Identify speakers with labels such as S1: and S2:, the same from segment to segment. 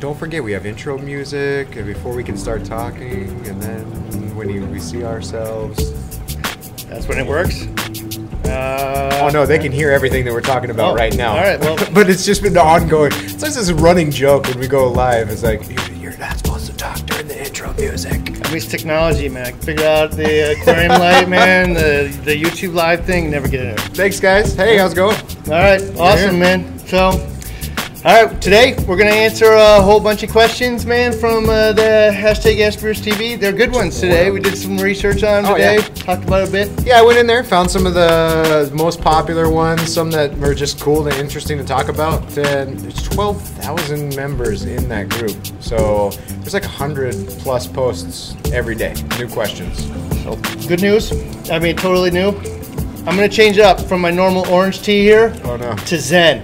S1: Don't forget, we have intro music and before we can start talking, and then when you, we see ourselves.
S2: That's when it works. Uh,
S1: Oh no, they can hear everything that we're talking about
S2: Oh,
S1: right now.
S2: all right, well-
S1: but it's just been ongoing. It's like this running joke when we go live. It's like "You're- you're not supposed to talk during the intro music.
S2: At least technology, man. Figure out the aquarium light, man. The the YouTube live thing. Never get it.
S1: Thanks, guys. Hey, how's it going?
S2: All right, awesome, man. So, all right, today we're gonna answer a whole bunch of questions, man, from uh, the hashtag Asperger's TV. They're good ones today. We did some research on them
S1: Oh,
S2: today.
S1: yeah.
S2: Talked about it a bit.
S1: Yeah, I went in there, found some of the most popular ones, some that were just cool and interesting to talk about. And there's 12,000 members in that group. So there's like 100 plus posts every day, new questions.
S2: So, good news. I mean, totally new. I'm gonna change it up from my normal orange tea here
S1: Oh no.
S2: to Zen.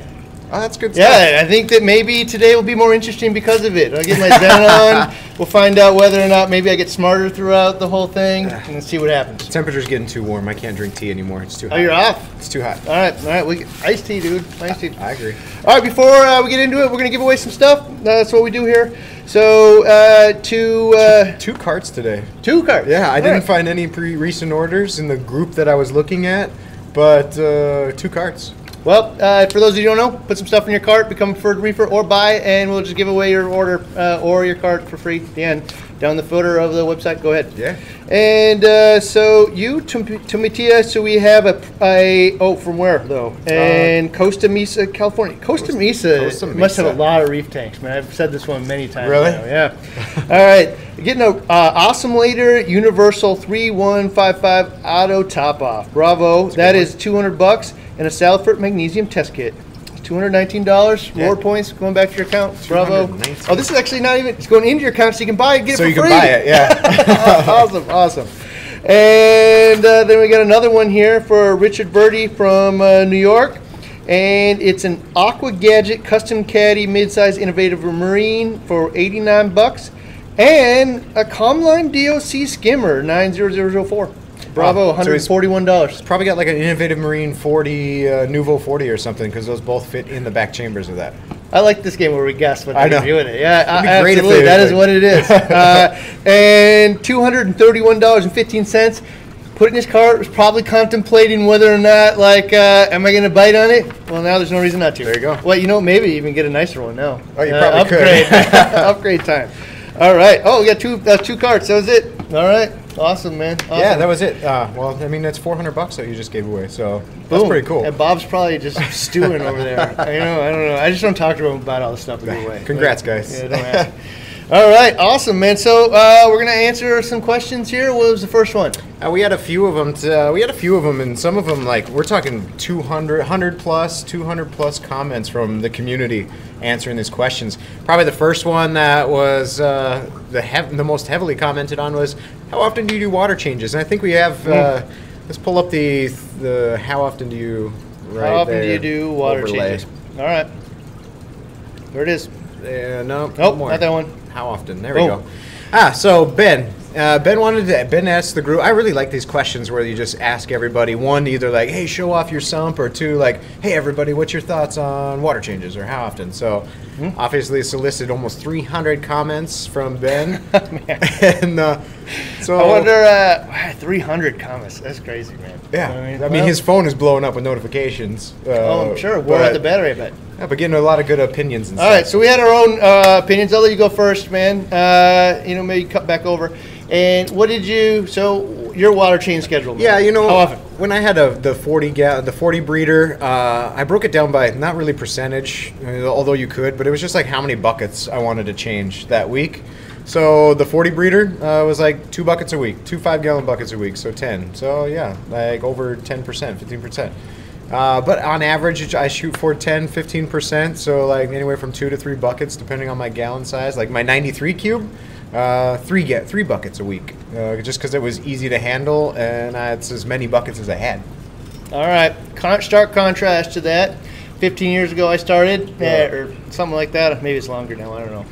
S1: Oh, that's good stuff.
S2: Yeah, I think that maybe today will be more interesting because of it. I'll get my Zen on. We'll find out whether or not maybe I get smarter throughout the whole thing and see what happens.
S1: Temperature's getting too warm. I can't drink tea anymore. It's too hot.
S2: Oh, you're off.
S1: It's too hot.
S2: All right, all right. We iced tea, dude. Iced tea.
S1: I agree.
S2: All right, before uh, we get into it, we're gonna give away some stuff. That's what we do here. So, uh, two uh,
S1: Two carts today.
S2: two carts.
S1: Yeah, I
S2: All
S1: didn't
S2: right.
S1: find any pre recent orders in the group that I was looking at, but uh, two carts.
S2: Well, uh, for those of you who don't know, put some stuff in your cart, become a preferred reefer, or buy, and we'll just give away your order uh, or your cart for free at the end. Down the footer of the website. Go ahead.
S1: Yeah.
S2: And uh, so you, Tumitia, so we have a, a oh from where though? And Costa Mesa, California. Costa Mesa
S1: Costa
S2: must have a lot of reef tanks, man. I've said this one many times.
S1: Really?
S2: now, Yeah. All right. Getting a uh, Osmolator Universal 3155 auto top off. Bravo. That is 200 bucks and a Salifert magnesium test kit. $219
S1: Yeah.
S2: reward points going back to your account. Bravo. Oh, this is actually not even, it's going into your account so you can buy it, get
S1: So
S2: it
S1: you
S2: for
S1: can
S2: free.
S1: buy it, yeah.
S2: awesome, awesome. And uh, then we got another one here for Richard Birdie from uh, New York. And it's an Aqua Gadget Custom Caddy Midsize Innovative Marine for 89 bucks. And a Comline DOC Skimmer 90004. Bravo,
S1: Wow. So he's-
S2: $141.
S1: Probably got like an Innovative Marine 40, uh, Nuvo 40 or something, because those both fit in the back chambers of that.
S2: I like this game where we guess what they're doing it. Yeah,
S1: It'd be
S2: uh,
S1: great if
S2: absolutely. That is what it is. uh, and two hundred and thirty-one dollars and fifteen cents. Put it in his cart. Was probably contemplating whether or not, like, uh, am I going to bite on it? Well, now there's no reason not to.
S1: There you go.
S2: Well, you know, maybe even get a nicer one now.
S1: Oh, you
S2: Uh,
S1: probably could.
S2: upgrade. upgrade time. All right. Oh, we got two uh, two carts. That was it. All right. Awesome, man. Awesome.
S1: Yeah, that was it. Uh, well, I mean, that's 400 bucks that you just gave away, so that's pretty cool.
S2: And Bob's probably just stewing over there. I know. I don't know. I just don't talk to him about all the stuff we give away.
S1: Congrats, guys.
S2: Yeah, don't. All right, awesome, man. So uh, we're gonna answer some questions here. What was the first one?
S1: Uh, we had a few of them. To, uh, we had a few of them, and some of them, like we're talking 200, 100 plus, 200 plus comments from the community answering these questions. Probably the first one that was uh, the hev- the most heavily commented on was how often do you do water changes? And I think we have. Uh, let's pull up the the how often do you. Right
S2: How often do you do water
S1: overlay.
S2: changes? All right, there it is.
S1: Uh, no,
S2: Nope,
S1: one more.
S2: not that one.
S1: How often? There we
S2: Oh.
S1: go. Ah, so Ben, uh, Ben wanted to. Ben asked the group. I really like these questions where you just ask everybody one, either like, "Hey, show off your sump," or two, like, "Hey, everybody, what's your thoughts on water changes or how often?" So,
S2: Hmm.
S1: obviously, solicited almost 300 comments from Ben, and uh, so
S2: I wonder. Uh, wow, 300 comments. That's crazy, man.
S1: Yeah, I mean,
S2: well,
S1: his phone is blowing up with notifications. Uh,
S2: Oh, I'm sure. We're at the battery, I bet.
S1: Yeah, but getting a lot of good opinions and
S2: All
S1: stuff.
S2: right, so we had our own uh, opinions. I'll let you go first, man. Uh, you know, maybe cut back over. And what did you? So your water change schedule? man.
S1: Yeah, you know,
S2: how often?
S1: when I had a the forty ga- the forty breeder, uh, I broke it down by not really percentage, uh, although you could, but it was just like how many buckets I wanted to change that week. So the forty breeder uh, was like two buckets a week, two five gallon buckets a week, so ten. So yeah, like over ten percent, fifteen percent. Uh, but on average, I shoot for 10, 15%. So, like, anywhere from two to three buckets, depending on my gallon size. Like, my 93 cube, uh, three get three buckets a week, uh, just because it was easy to handle, and uh, it's as many buckets as I had.
S2: All right. Con- stark contrast to that. 15 years ago, I started,
S1: Yeah.
S2: or something like that. Maybe it's longer now. I don't know.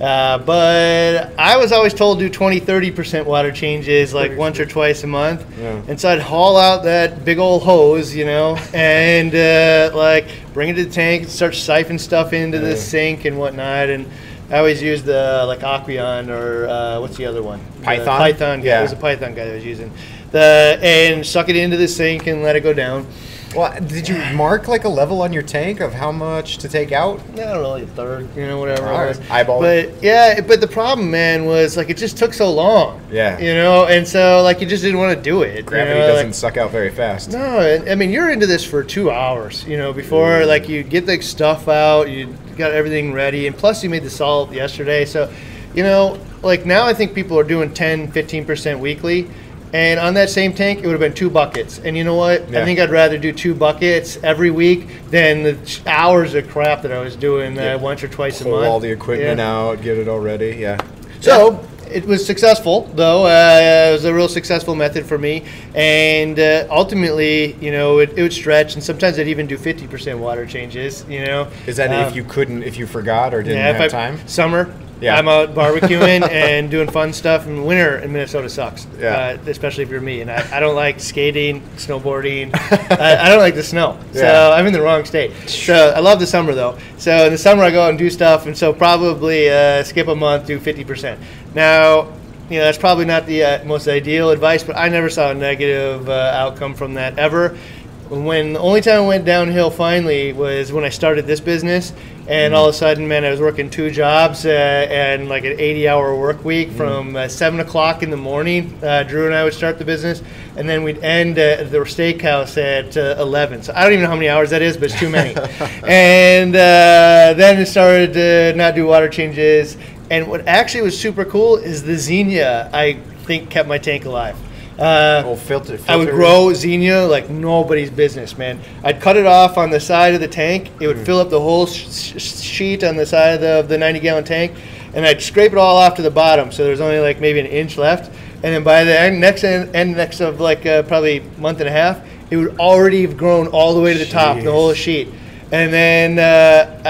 S2: Uh, but I was always told do 20, 30% water changes like once or twice a month.
S1: Yeah.
S2: And so I'd haul out that big old hose, you know, and uh, like bring it to the tank, and start siphoning stuff into the sink and whatnot. And I always used the like Aqueon or uh, what's the other one? The
S1: Python?
S2: Python. Yeah,
S1: Yeah.
S2: it was a Python guy that I was using. The and suck it into the sink and let it go down.
S1: Well, did you mark like a level on your tank of how much to take out?
S2: I don't know, like a third, you know, whatever.
S1: All
S2: it was.
S1: Eyeball
S2: But yeah, but the problem, man, was like it just took so long.
S1: Yeah.
S2: You know, and so like you just didn't want to do it. you
S1: Gravity
S2: know,
S1: doesn't
S2: like-
S1: suck out very fast.
S2: no, and, I mean you're into this for two hours, you know, before like you get the stuff out, you got everything ready, and plus you made the salt yesterday, so you know, like now I think people are doing 10, 15 percent weekly. And on that same tank, it would have been two buckets. And you know what? I think I'd rather do two buckets every week than the hours of crap that I was doing uh, once or twice a
S1: Pull
S2: month.
S1: all the equipment
S2: Yeah.
S1: out, get it all ready. Yeah.
S2: So it was successful, though. Uh, it was a real successful method for me, and uh, ultimately, you know, it, it would stretch, and sometimes I'd even do fifty percent water changes. You know,
S1: Is that
S2: Um,
S1: if you couldn't, if you forgot or didn't
S2: yeah,
S1: have
S2: I,
S1: time?
S2: Summer.
S1: Yeah.
S2: I'm out barbecuing and doing fun stuff. And winter in Minnesota sucks,
S1: Yeah.
S2: uh, especially if you're me. And I, I don't like skating, snowboarding. I, I don't like the snow, so
S1: Yeah.
S2: I'm in the wrong state. So I love the summer though. So in the summer I go out and do stuff, and so probably uh, skip a month, do 50%. Now, you know that's probably not the uh, most ideal advice, but I never saw a negative uh, outcome from that ever. When the only time I went downhill finally was when I started this business, and all of a sudden, man, I was working two jobs uh, and like an 80-hour work week from uh, seven o'clock in the morning. Uh, Drew and I would start the business, and then we'd end at the steakhouse at uh, 11. So I don't even know how many hours that is, but it's too many. and uh, then it started to not do water changes. And what actually was super cool is the Xenia. I think kept my tank alive. Uh,
S1: Oh, filter.
S2: I would grow Xenia like nobody's business, man. I'd cut it off on the side of the tank. It would fill up the whole sh- sh- sheet on the side of the, of the 90 gallon tank, and I'd scrape it all off to the bottom. So there's only like maybe an inch left. And then by the end, next end, end next of like uh, probably month and a half, it would already have grown all the way to the top, the whole sheet. And then uh,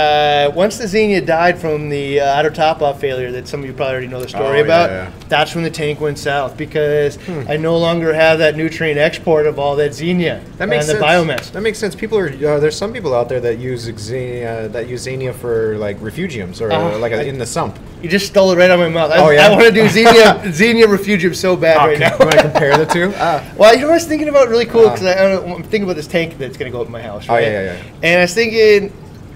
S2: uh, once the Xenia died from the uh, auto top off failure that some of you probably already know the story
S1: Oh,
S2: about,
S1: yeah.
S2: that's when the tank went south because
S1: Hmm.
S2: I no longer have that nutrient export of all that Xenia
S1: That makes
S2: and
S1: sense.
S2: the biomass.
S1: That makes sense. People are uh, there's some people out there that use Xenia, that use Xenia for like refugiums or
S2: Ah,
S1: like a,
S2: I-
S1: in the sump.
S2: You just stole it right out of my mouth. I,
S1: Oh, yeah?
S2: I want to do Xenia, Xenia refugium so bad right
S1: Okay,
S2: now.
S1: you want to compare the two? Ah.
S2: Well, you know what I was thinking about really cool
S1: Ah.
S2: because I, I I'm thinking about this tank that's going to go up in my house.
S1: Oh,
S2: Right?
S1: yeah, yeah, yeah.
S2: And I was thinking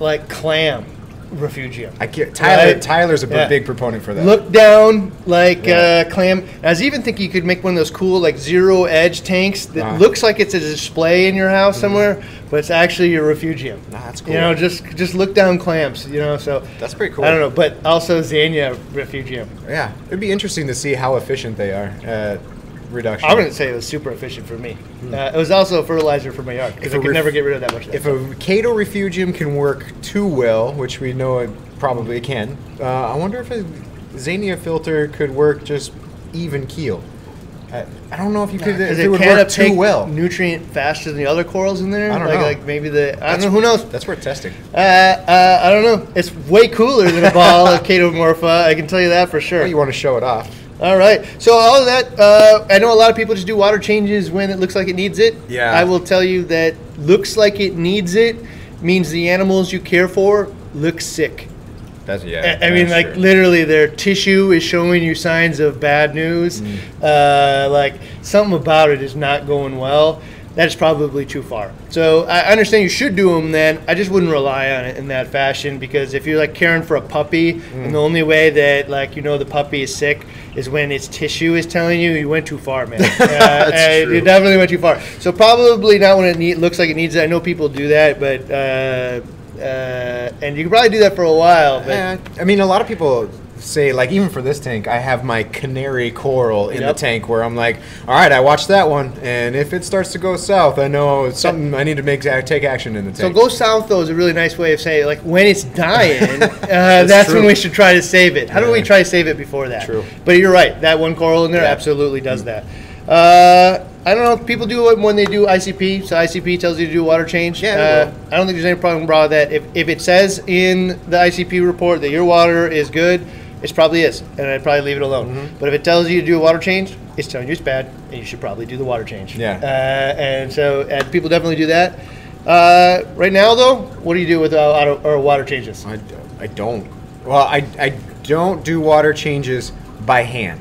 S2: like clam refugium.
S1: I can't, Tyler,
S2: Right?
S1: Tyler's a b-
S2: Yeah.
S1: big proponent for that.
S2: Look down like
S1: Yeah.
S2: uh, clam. I was even thinking you could make one of those cool like zero edge tanks that
S1: Ah.
S2: looks like it's a display in your house somewhere, but it's actually your refugium.
S1: Nah, that's cool.
S2: You know, just just look down clamps. You know, so
S1: That's pretty cool.
S2: I don't know, but also Xenia refugium.
S1: Yeah, it'd be interesting to see how efficient they are at reduction.
S2: I wouldn't say it was super efficient for me. Uh, it was also a fertilizer for my yard because I could
S1: ref-
S2: never get rid of that much.
S1: If a Chaeto refugium can work too well, which we know it probably can, uh, I wonder if a Xenia filter could work just even keel. I, I don't know if you could.
S2: Does
S1: If it,
S2: it
S1: would work too well.
S2: nutrient faster than the other corals in there?
S1: I don't
S2: like,
S1: know.
S2: Like maybe the I
S1: That's-
S2: don't know. Who knows?
S1: That's worth testing.
S2: Uh, uh, I don't know. It's way cooler than a ball of Chaetomorpha. I can tell you that for sure.
S1: Or you want to show it off?
S2: All right. So all of that, uh, I know a lot of people just do water changes when it looks like it needs it.
S1: Yeah.
S2: I will tell you that looks like it needs it means the animals you care for look sick.
S1: That's yeah.
S2: I I mean, like
S1: true.
S2: literally, their tissue is showing you signs of bad news.
S1: Mm.
S2: Uh, like something about it is not going well. That's probably too far. So I understand you should do them. Then I just wouldn't rely on it in that fashion because if you're like caring for a puppy,
S1: Mm.
S2: and the only way that like you know the puppy is sick is when its tissue is telling you you went too far, man. Uh,
S1: That's true.
S2: You definitely went too far. So probably not when it need, looks like it needs it. I know people do that, but. Uh, uh, and you can probably do that for a while, but
S1: Eh, I mean, a lot of people say like even for this tank, I have my canary coral in
S2: Yep.
S1: the tank where I'm like, all right, I watched that one, and if it starts to go south, I know it's something I need to make take action in the tank So
S2: go south though is a really nice way of saying like when it's dying, uh, that's, when we should try to save it. How do we try to save it before that?
S1: True.
S2: But you're right. That one coral in there
S1: Yeah.
S2: absolutely does that. Uh, I don't know if people do it when they do ICP. So ICP tells you to do water change.
S1: Yeah,
S2: Uh. I don't think there's any problem with that. If, if it says in the ICP report that your water is good, it probably is, and I'd probably leave it alone.
S1: Mm-hmm.
S2: But if it tells you to do a water change, it's telling you it's bad, and you should probably do the water change.
S1: Yeah.
S2: Uh, and so and people definitely do that. Uh, right now, though, what do you do with uh, auto or water changes?
S1: I, I don't. Well, I, I don't do water changes by hand.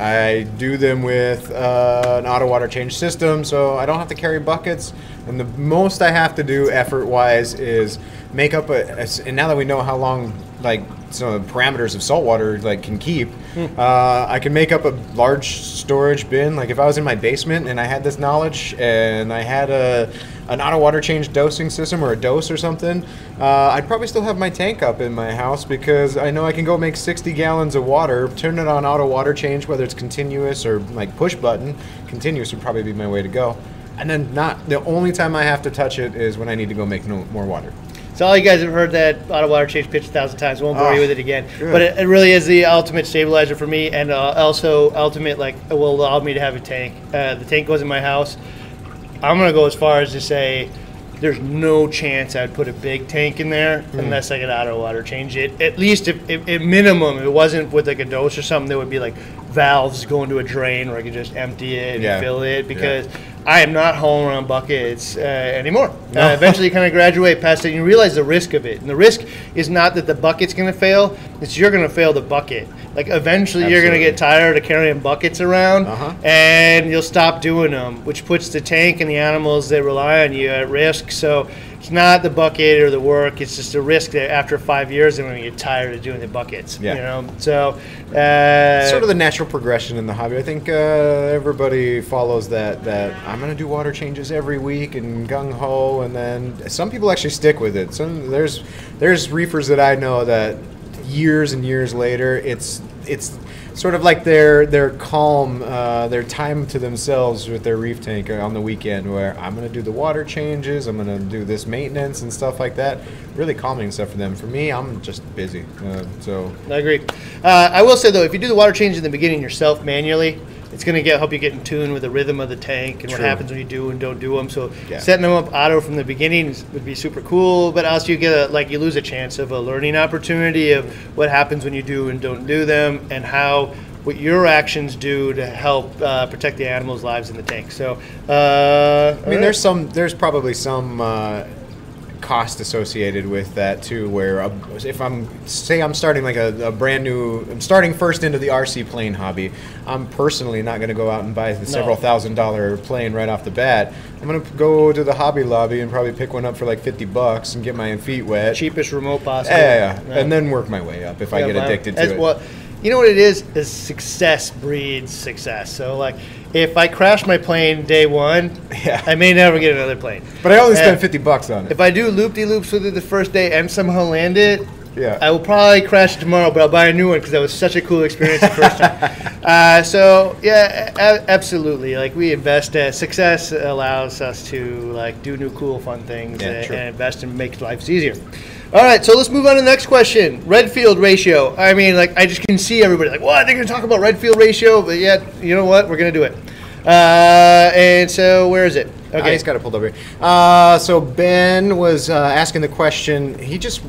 S1: I do them with uh, an auto water change system, so I don't have to carry buckets. And the most I have to do effort wise is make up a. And now that we know how long, like, some of the parameters of saltwater like can keep, uh, I can make up a large storage bin. Like if I was in my basement and I had this knowledge and I had a an auto water change dosing system or a dose or something, uh, I'd probably still have my tank up in my house because I know I can go make 60 gallons of water, turn it on auto water change, whether it's continuous or like push button. Continuous would probably be my way to go. And then not the only time I have to touch it is when I need to go make no, more water.
S2: So all you guys have heard that auto water change pitch a thousand times. Won't bore
S1: Oh,
S2: you with it again.
S1: good.
S2: But it, it really is the ultimate stabilizer for me, and uh, also ultimate like it will allow me to have a tank. Uh, the tank goes in my house. I'm gonna go as far as to say there's no chance I'd put a big tank in there
S1: Hmm.
S2: unless I could auto water change it. At least if, if at minimum, if it wasn't with like a dose or something, there would be like valves going to a drain where I could just empty it and
S1: Yeah.
S2: fill it
S1: Yeah.
S2: I am not hauling around buckets uh, anymore.
S1: No.
S2: Uh, eventually, you kind of graduate past it, and you realize the risk of it. And the risk is not that the bucket's going to fail; it's you're going to fail the bucket. Like eventually, you're going to get tired of carrying buckets around,
S1: Uh-huh.
S2: and you'll stop doing them, which puts the tank and the animals that rely on you at risk. So. It's not the bucket or the work. It's just a risk that after five years, I'm going to get tired of doing the buckets.
S1: Yeah.
S2: You know. So. Uh,
S1: sort of the natural progression in the hobby. I think uh, everybody follows that. That I'm going to do water changes every week and gung ho, and then some people actually stick with it. Some there's there's reefers that I know that years and years later, it's it's sort of like their their calm, uh, their time to themselves with their reef tank on the weekend, where I'm to do the water changes, I'm to do this maintenance and stuff like that. Really calming stuff for them. For me, I'm just busy, uh, so.
S2: I agree. Uh, I will say though, if you do the water change in the beginning yourself manually, it's going to get help you get in tune with the rhythm of the tank and what happens when you do and don't do them. So
S1: Yeah.
S2: setting them up auto from the beginning would be super cool. But also you get a, like you lose a chance of a learning opportunity of what happens when you do and don't do them and how what your actions do to help uh, protect the animals' lives in the tank. So uh,
S1: I mean, there's some, there's probably some uh, cost associated with that too. Where uh, if I'm, say, I'm starting like a, a brand new, I'm starting first into the RC plane hobby. I'm personally not going to go out and buy the several thousand dollar plane right off the bat. I'm going to go to the Hobby Lobby and probably pick one up for like 50 bucks and get my feet wet.
S2: cheapest remote possible.
S1: Yeah, yeah, yeah. and then work my way up if I get addicted to it.
S2: Well, you know what it is? Is success breeds success. So like, if I crash my plane day one,
S1: Yeah.
S2: I may never get another plane.
S1: But I only
S2: Uh,
S1: spent 50 bucks on it.
S2: If I do loop de loops with it the first day and somehow land it,
S1: Yeah.
S2: I will probably crash it tomorrow, but I'll buy a new one because that was such a cool experience the first time. Uh, so yeah, a- absolutely. Like we invest. Uh, success allows us to like do new cool fun things
S1: Yeah,
S2: and, and invest and make lives easier. All right, so let's move on to the next question. Redfield ratio. I mean, like I just can see everybody like, what? They're going to talk about Redfield ratio, but yet, you know what? We're going to do it. Uh, and so, where is it?
S1: Okay, Ah, he's got it pulled over here. Uh, so Ben was uh, asking the question. He just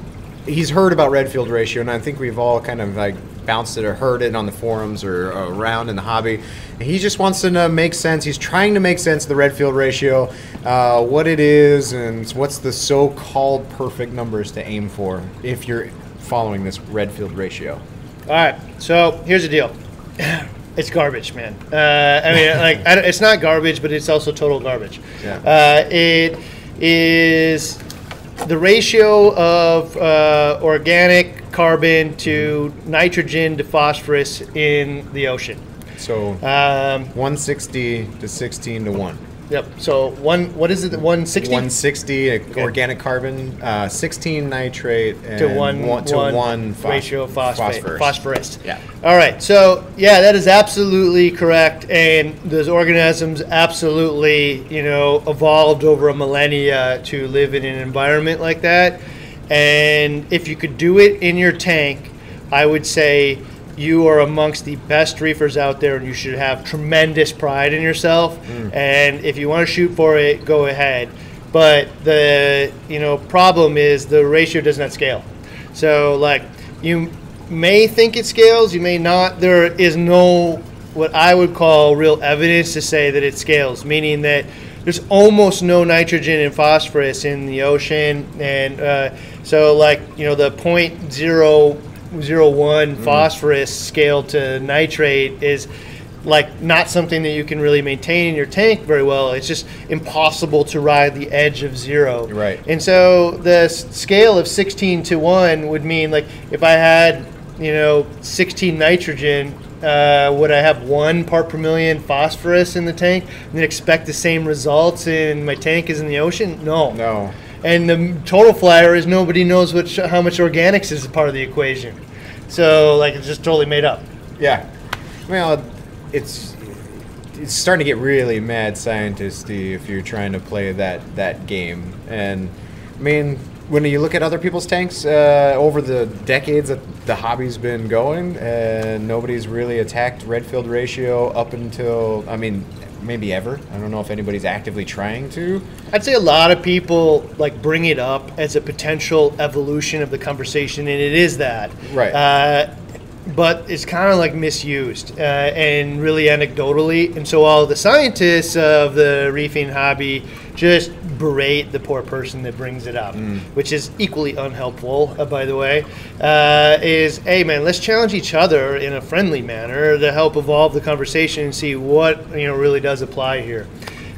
S1: he's heard about Redfield ratio, and I think we've all kind of like bounced it or heard it on the forums or around in the hobby. He just wants to know, make sense. He's trying to make sense of the Redfield ratio, uh, what it is, and what's the so-called perfect numbers to aim for if you're following this Redfield ratio.
S2: All right, so here's the deal. It's garbage, man. Uh, I mean, like, I it's not garbage, but it's also total garbage.
S1: Yeah.
S2: Uh, it is the ratio of uh, organic carbon to nitrogen to phosphorus in the ocean.
S1: So
S2: Um,
S1: 160 to 16 to one.
S2: yep. So one, what is it? One sixty
S1: 160 organic carbon, uh, 16 nitrate, and
S2: to one,
S1: one, to one, phos-
S2: ratio of phosphate,
S1: phosphorus.
S2: phosphorus.
S1: Yeah.
S2: All right. So yeah, that is absolutely correct, and those organisms absolutely, you know, evolved over a millennia to live in an environment like that. And if you could do it in your tank, I would say you are amongst the best reefers out there, and you should have tremendous pride in yourself. And if you want to shoot for it, go ahead. But the you know problem is the ratio does not scale. So like you may think it scales, you may not. There is no what I would call real evidence to say that it scales, meaning that there's almost no nitrogen and phosphorus in the ocean, and uh, so like you know the point zero zero one phosphorus scale to nitrate is like not something that you can really maintain in your tank very well. It's just impossible to ride the edge of zero.
S1: Right.
S2: And so the scale of 16 to 1 would mean like if I had, you know, 16 nitrogen, uh, would I have one part per million phosphorus in the tank and then expect the same results in my tank as in the ocean? No.
S1: No.
S2: And the total flyer is nobody knows which, how much organics is a part of the equation. So like it's just totally made up.
S1: Yeah. Well, it's it's starting to get really mad scientisty if you're trying to play that that game. And I mean, when you look at other people's tanks uh, over the decades that the hobby's been going, and nobody's really attacked red Redfield ratio up until I mean, maybe ever. I don't know if anybody's actively trying to.
S2: I'd say a lot of people like bring it up as a potential evolution of the conversation, and it is that.
S1: Right.
S2: Uh, but it's kind of like misused uh, and really anecdotally, and so all the scientists of the reefing hobby just berate the poor person that brings it up, which is equally unhelpful, uh, by the way. Uh, is hey man, let's challenge each other in a friendly manner to help evolve the conversation and see what you know really does apply here.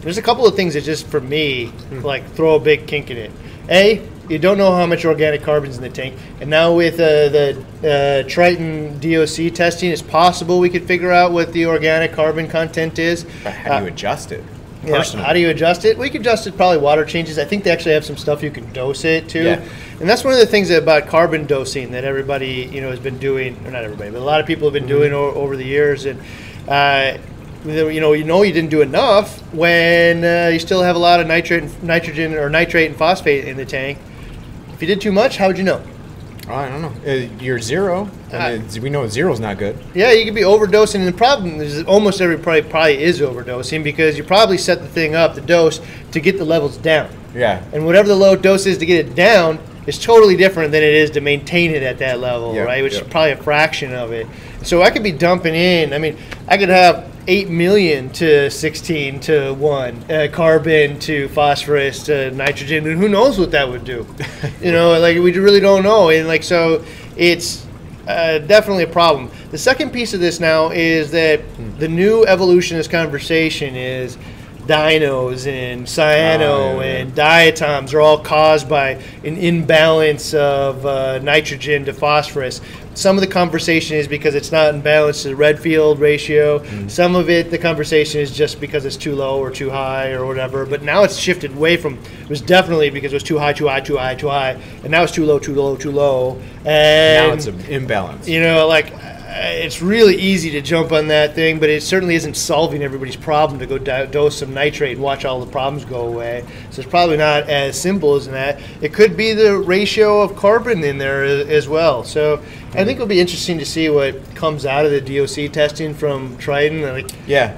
S2: There's a couple of things that just for me like throw a big kink in it. A, you don't know how much organic carbon's in the tank, and now with uh, the uh, Triton DOC testing, it's possible we could figure out what the organic carbon content is.
S1: But how do you
S2: Uh,
S1: adjust it?
S2: yeah, how do you adjust it? We can adjust it probably water changes. I think they actually have some stuff you can dose it to.
S1: Yeah.
S2: And that's one of the things about carbon dosing that everybody, you know, has been doing, or not everybody, but a lot of people have been doing o- over the years. And, uh, you know, you know you didn't do enough when uh, you still have a lot of nitrate, and- nitrogen or nitrate and phosphate in the tank. If you did too much, how would you know?
S1: I don't know. Uh, you're zero.
S2: Ah.
S1: and it's- we know zero's not good.
S2: Yeah, you could be overdosing, and the problem is that almost every probably, probably is overdosing because you probably set the thing up, the dose, to get the levels down.
S1: Yeah.
S2: And whatever the low dose is to get it down is totally different than it is to maintain it at that level, right? Which is probably a fraction of it. So I could be dumping in. I mean, I could have eight million to sixteen to one, uh, carbon to phosphorus to nitrogen, and who knows what that would do? you know, like we really don't know, and like so, it's. Uh, definitely a problem. The second piece of this now is that
S1: Hmm.
S2: the new evolutionist conversation is dinos and cyano
S1: Oh, yeah, yeah.
S2: and diatoms are all caused by an imbalance of uh, nitrogen to phosphorus. Some of the conversation is because it's not in balance to the Redfield ratio.
S1: Mm-hmm.
S2: Some of it, the conversation is just because it's too low or too high or whatever. But now it's shifted away from. It was definitely because it was too high, too high, too high, too high, and now it's too low, too low, too low. And
S1: now it's an imbalance.
S2: you know, like uh, it's really easy to jump on that thing, but it certainly isn't solving everybody's problem to go do- dose some nitrate and watch all the problems go away. So it's probably not as simple as that. It could be the ratio of carbon in there as well. So I think it'll be interesting to see what comes out of the DOC testing from Triton. Like,
S1: Yeah.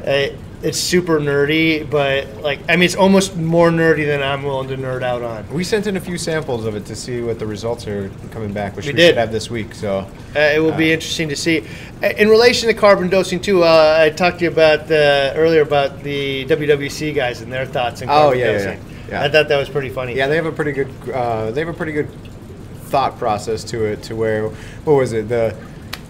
S2: it's super nerdy, but like, I mean, it's almost more nerdy than I'm willing to nerd out on.
S1: We sent in a few samples of it to see what the results are coming back, which
S2: We
S1: we,
S2: did.
S1: should have this week. So
S2: Uh, it will be
S1: Uh,
S2: interesting to see. Uh, In relation to carbon dosing too, uh, I talked to you about uh, earlier about the WWC guys and their thoughts on
S1: Oh,
S2: carbon
S1: yeah, yeah,
S2: dosing.
S1: yeah. Yeah.
S2: I thought that was pretty funny.
S1: yeah, they have a pretty good uh, they have a pretty good thought process to it. To where what was it the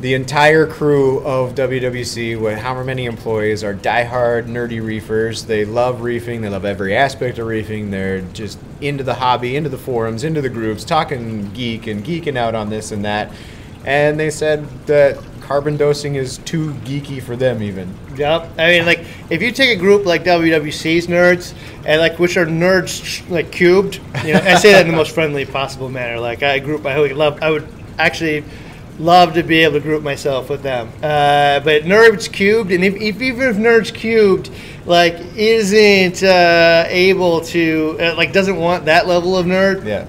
S1: the entire crew of WWC, with however many employees, are diehard nerdy reefers. They love reefing. They love every aspect of reefing. They're just into the hobby, into the forums, into the groups, talking geek and geeking out on this and that. And they said that carbon dosing is too geeky for them, even.
S2: Yep. I mean, like, if you take a group like WWC's nerds, and like, which are nerds like cubed, you know, I say that in the most friendly possible manner. Like, I group, I would love, I would actually love to be able to group myself with them. Uh, but nerds cubed, and if, if even if nerds cubed, like, isn't uh, able to, uh, like, doesn't want that level of nerd,
S1: Yeah.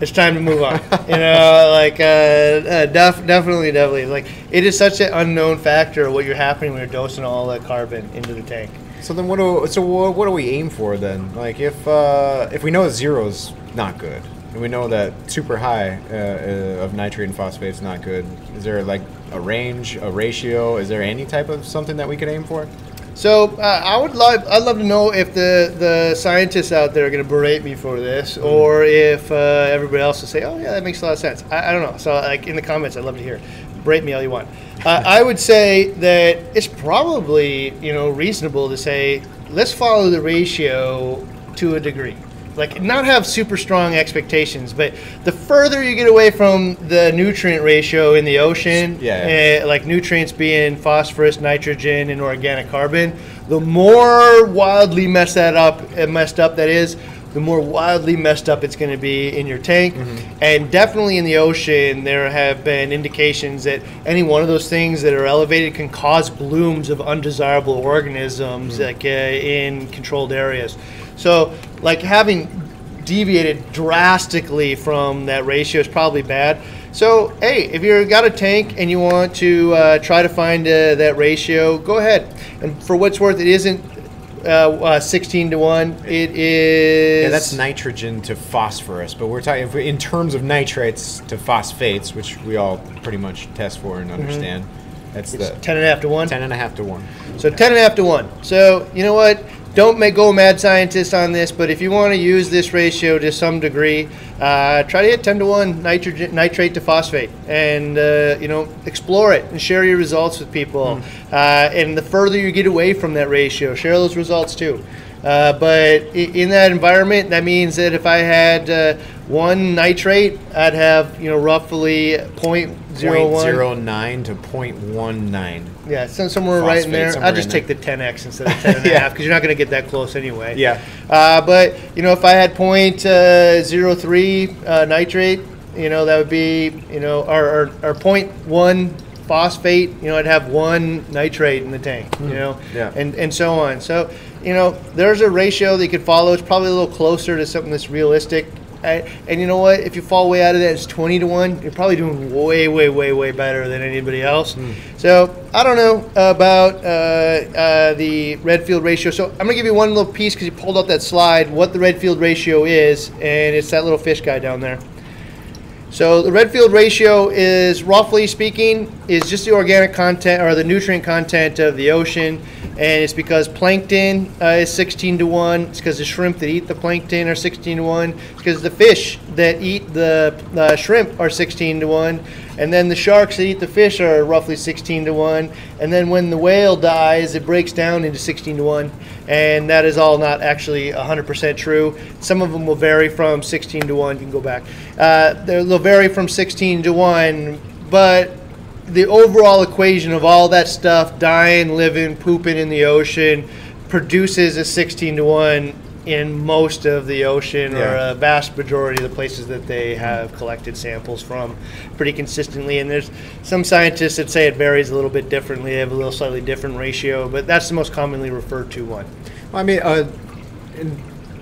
S2: It's time to move on. you know, like uh, uh, def- definitely, definitely. Like it is such an unknown factor what you're happening when you're dosing all that carbon into the tank.
S1: So then, what do so what, do we aim for then? Like, if uh, if we know that zero's not good, and we know that super high uh, uh, of nitrate and phosphate is not good. Is there like a range, a ratio? Is there any type of something that we could aim for?
S2: So uh, I would love, I'd love to know if the, the scientists out there are going to berate me for this, or if uh, everybody else will say, "Oh yeah, that makes a lot of sense." I, I don't know. So like in the comments, I'd love to hear. Berate me all you want. Uh, I would say that it's probably you know reasonable to say let's follow the ratio to a degree. Like not have super strong expectations, but the further you get away from the nutrient ratio in the ocean,
S1: Yeah.
S2: uh, like nutrients being phosphorus, nitrogen, and organic carbon, the more wildly messed that up, uh, messed up that is, the more wildly messed up it's going to be in your tank. And definitely in the ocean, there have been indications that any one of those things that are elevated can cause blooms of undesirable organisms, like uh, in controlled areas. So, like having deviated drastically from that ratio is probably bad. So, hey, if you've got a tank and you want to uh, try to find uh, that ratio, go ahead. And for what's worth, it isn't uh, uh, 16 to 1. It is.
S1: Yeah, that's nitrogen to phosphorus, but we're talking we, in terms of nitrates to phosphates, which we all pretty much test for and understand. That's
S2: It's
S1: the
S2: 10 and a half to 1.
S1: 10 and a half to 1.
S2: So 10 and a half to 1. So, you know what? Don't make go mad scientist on this, but if you want to use this ratio to some degree, uh, try to hit 10 to 1 nitrogen, nitrate to phosphate and, uh, you know, explore it and share your results with people. Uh, and the further you get away from that ratio, share those results too. Uh, but in that environment, that means that if I had uh, one nitrate, I'd have, you know, roughly 0.01.
S1: 0.09 to 0.19.
S2: Yeah, so somewhere right in there. I'll just take the 10x instead of 10 and a
S1: Yeah.
S2: half because you're not going to get that close anyway.
S1: Yeah.
S2: Uh, but you know, if I had point uh, zero three uh, nitrate, you know, that would be you know, or, or, or point one phosphate. You know, I'd have one nitrate in the tank. You know,
S1: Hmm. Yeah.
S2: and and so on. So you know, there's a ratio that you could follow. It's probably a little closer to something that's realistic. I, and you know what? If you fall way out of that, it's 20 to 1. You're probably doing way, way, way, way better than anybody else. So I don't know about uh, uh, the Redfield ratio. So I'm going to give you one little piece because you pulled up that slide, what the Redfield ratio is, and it's that little fish guy down there. So the Redfield ratio is roughly speaking is just the organic content or the nutrient content of the ocean, and it's because plankton uh, is 16 to one. It's because the shrimp that eat the plankton are 16 to one. It's because the fish that eat the uh, shrimp are 16 to one, and then the sharks that eat the fish are roughly 16 to one. And then when the whale dies, it breaks down into 16 to one, and that is all not actually 100% true. Some of them will vary from 16 to one. You can go back. Uh, they'll vary from 16 to one, but the overall equation of all that stuff dying, living, pooping in the ocean produces a 16 to 1 in most of the ocean or a vast majority of the places that they have collected samples from pretty consistently. And there's some scientists that say it varies a little bit differently. They have a little slightly different ratio, but that's the most commonly referred to one.
S1: Well, I mean, uh,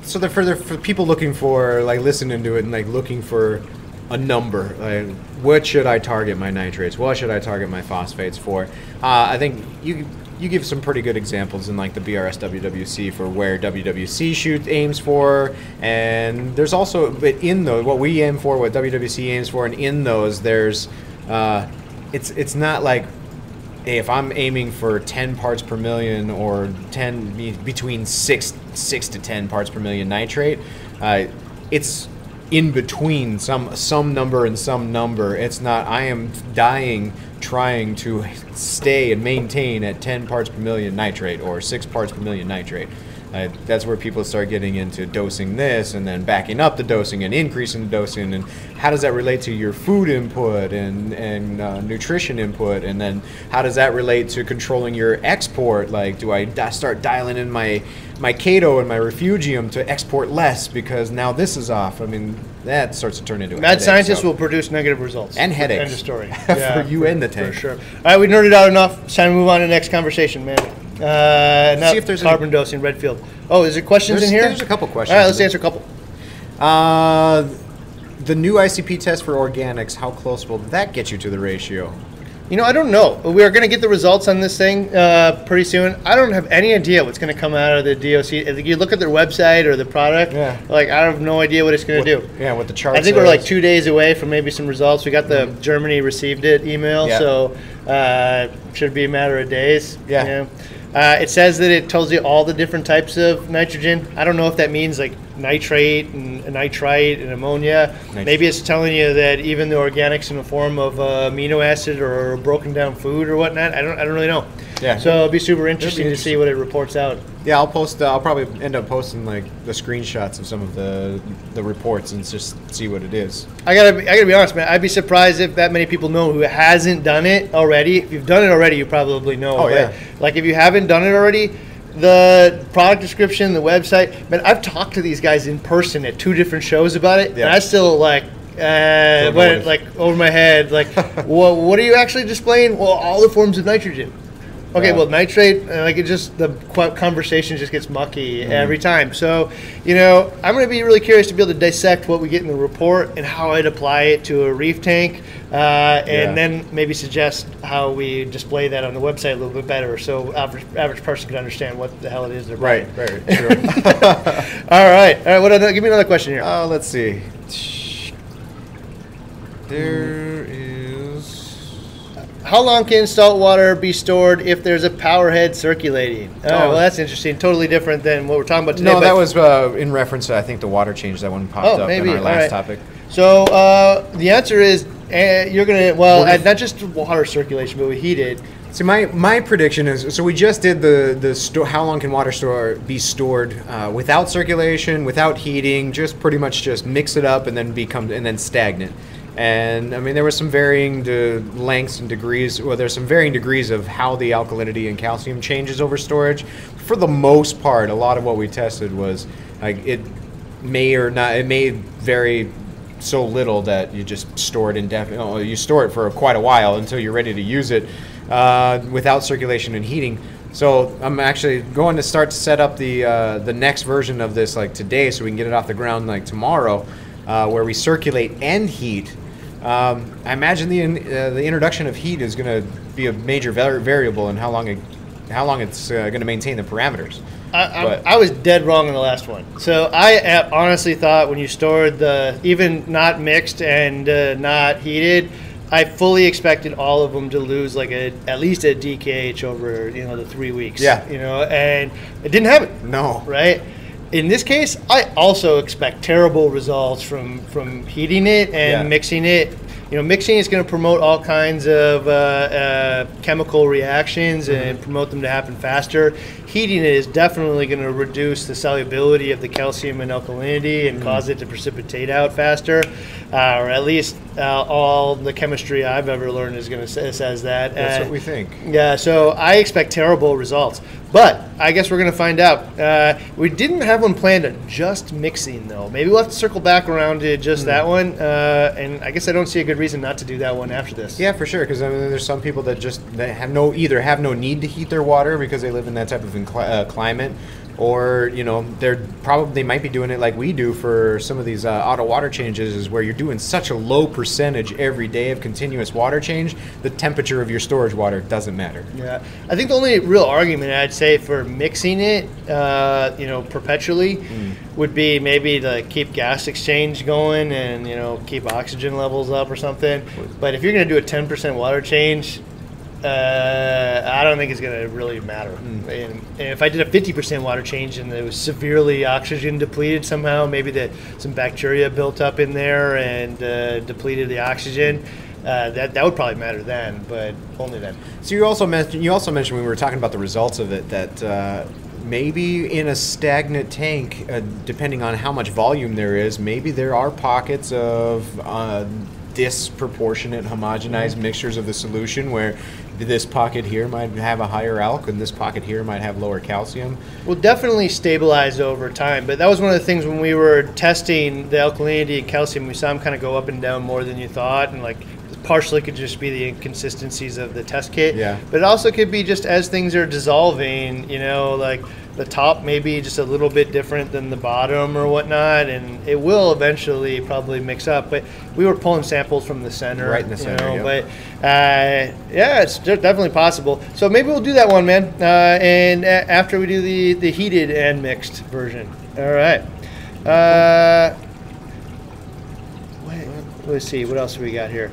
S1: so the further for people looking for like listening to it and like looking for a number, like what should I target my nitrates? What should I target my phosphates for? Uh, I think you you give some pretty good examples in like the BRS WWC for where WWC shoot aims for, and there's also but in those what we aim for, what WWC aims for, and in those there's uh, it's it's not like if I'm aiming for 10 parts per million or 10 between six six to 10 parts per million nitrate, uh, it's in between some some number and some number. It's not. I am dying trying to stay and maintain at 10 parts per million nitrate or six parts per million nitrate. Uh, that's where people start getting into dosing this and then backing up the dosing and increasing the dosing and how does that relate to your food input and, and uh, nutrition input and then how does that relate to controlling your export like do I di- start dialing in my my Chaeto and my refugium to export less because now this is off I mean that starts to turn into a
S2: Mad scientists
S1: so-
S2: will produce negative results.
S1: And headaches.
S2: End of story.
S1: For you and the tank.
S2: For sure. All right, we nerded out enough. It's time to move on to the next conversation, man. Uh,
S1: See if there's any-
S2: carbon dosing, in Redfield. Oh, is there questions
S1: There's-
S2: in here?
S1: there's a couple questions
S2: All right, let's
S1: in
S2: answer a couple.
S1: Uh, the new ICP test for organics, how close will that get you to the ratio?
S2: You know, I don't know. We are going to get the results on this thing uh, pretty soon. I don't have any idea what's going to come out of the DOC. If you look at their website or the product,
S1: Yeah.
S2: like I have no idea what it's going to do.
S1: Yeah, what the chart
S2: I think we're like
S1: says.
S2: two days away from maybe some results. We got the Germany received it email,
S1: Yeah.
S2: so uh, should be a matter of days.
S1: Yeah.
S2: Uh, it says that it tells you all the different types of nitrogen. I don't know if that means like nitrate and nitrite and ammonia.
S1: Nit-
S2: Maybe it's telling you that even the organics in the form of uh, amino acid or broken down food or whatnot. I don't. I don't really know.
S1: Yeah.
S2: So it'll be super interesting to see what it reports out.
S1: Yeah, I'll post. Uh, I'll probably end up posting like the screenshots of some of the the reports and just see what it is.
S2: I gotta, be, I gotta be honest, man. I'd be surprised if that many people know who hasn't done it already. If you've done it already, you probably know.
S1: Oh, yeah.
S2: Like if you haven't done it already, the product description, the website. Man, I've talked to these guys in person at two different shows about it,
S1: Yeah.
S2: and I still like. Uh, went like over my head, like, well, what are you actually displaying? Well, all the forms of nitrogen. Okay,
S1: Yeah.
S2: well, nitrate, uh, like it just the conversation just gets mucky
S1: Mm-hmm.
S2: every time. So, you know, I'm going to be really curious to be able to dissect what we get in the report and how I'd apply it to a reef tank, uh, and
S1: Yeah.
S2: then maybe suggest how we display that on the website a little bit better, so average average person can understand what the hell it is they're
S1: Right,
S2: buying.
S1: right, sure.
S2: All right, all right. What? Other, give me another question here.
S1: uh, let's see. There is.
S2: How long can salt water be stored if there's a power head circulating? Oh,
S1: Oh.
S2: well, that's interesting. Totally different than what we're talking about today.
S1: No, that was uh, in reference to I think the water change that one popped
S2: Oh,
S1: up
S2: maybe.
S1: in our last
S2: right.
S1: topic.
S2: So uh, the answer is uh, you're gonna well uh, not just water circulation, but we heated.
S1: So my, my prediction is so we just did the the sto- how long can water store be stored uh, without circulation, without heating, just pretty much just mix it up and then become and then stagnant. And I mean there was some varying de- lengths and degrees. Well, there's some varying degrees of how the alkalinity and calcium changes over storage. For the most part, a lot of what we tested was like it may or not it may vary so little that you just store it indefinitely. You store it for quite a while until you're ready to use it uh, without circulation and heating. So I'm actually going to start to set up the uh, the next version of this like today, so we can get it off the ground like tomorrow, uh, where we circulate and heat. Um, I imagine the in, uh, the introduction of heat is going to be a major var- variable in how long it, how long it's uh, going to maintain the parameters.
S2: I, I, was dead wrong in the last one. So I uh, honestly thought when you stored the even not mixed and uh, not heated, I fully expected all of them to lose like a at least a DKH over you know the three weeks.
S1: Yeah.
S2: you know, and it didn't happen.
S1: No.
S2: right? In this case, I also expect terrible results from from heating it and
S1: Yeah.
S2: mixing it. You know, mixing is going to promote all kinds of uh, uh, chemical reactions
S1: Mm-hmm.
S2: and promote them to happen faster. Heating it is definitely going to reduce the solubility of the calcium and alkalinity
S1: Mm-hmm.
S2: and cause it to precipitate out faster, uh, or at least uh, all the chemistry I've ever learned is going to say, says that.
S1: That's
S2: Uh,
S1: what we think.
S2: yeah, so I expect terrible results. But I guess we're going to find out. Uh, we didn't have one planned on just mixing, though. Maybe we'll have to circle back around to just
S1: Hmm.
S2: that one. Uh, and I guess I don't see a good reason not to do that one after this.
S1: Yeah, for sure. Because I mean, there's some people that just that have no either have no need to heat their water because they live in that type of uh, climate, or you know they're probably they might be doing it like we do for some of these uh, auto water changes, is where you're doing such a low percentage every day of continuous water change, the temperature of your storage water doesn't matter.
S2: Yeah, I think the only real argument I'd say for mixing it, uh, you know, perpetually,
S1: Hmm.
S2: would be maybe to keep gas exchange going and you know keep oxygen levels up or something. But if you're going to do a 10% water change, uh, I don't think it's going to really matter.
S1: Hmm.
S2: And, and if I did a 50% water change and it was severely oxygen depleted somehow, maybe that some bacteria built up in there and uh, depleted the oxygen. Uh, that that would probably matter then, but only then.
S1: So you also mentioned you also mentioned when we were talking about the results of it that uh, maybe in a stagnant tank, uh, depending on how much volume there is, maybe there are pockets of uh, disproportionate homogenized mixtures of the solution where this pocket here might have a higher alk and this pocket here might have lower calcium.
S2: will definitely stabilize over time. But that was one of the things when we were testing the alkalinity and calcium. We saw them kind of go up and down more than you thought, and like partially could just be the inconsistencies of the test kit.
S1: Yeah.
S2: But it also could be just as things are dissolving, you know, like the top may be just a little bit different than the bottom or whatnot, and it will eventually probably mix up. But we were pulling samples from the center,
S1: Right in the
S2: you
S1: center,
S2: know,
S1: yep.
S2: But uh, yeah, it's definitely possible. So maybe we'll do that one, man. Uh, and a- after we do the the heated and mixed version. All right. Uh, wait, let's see. What else do we got here?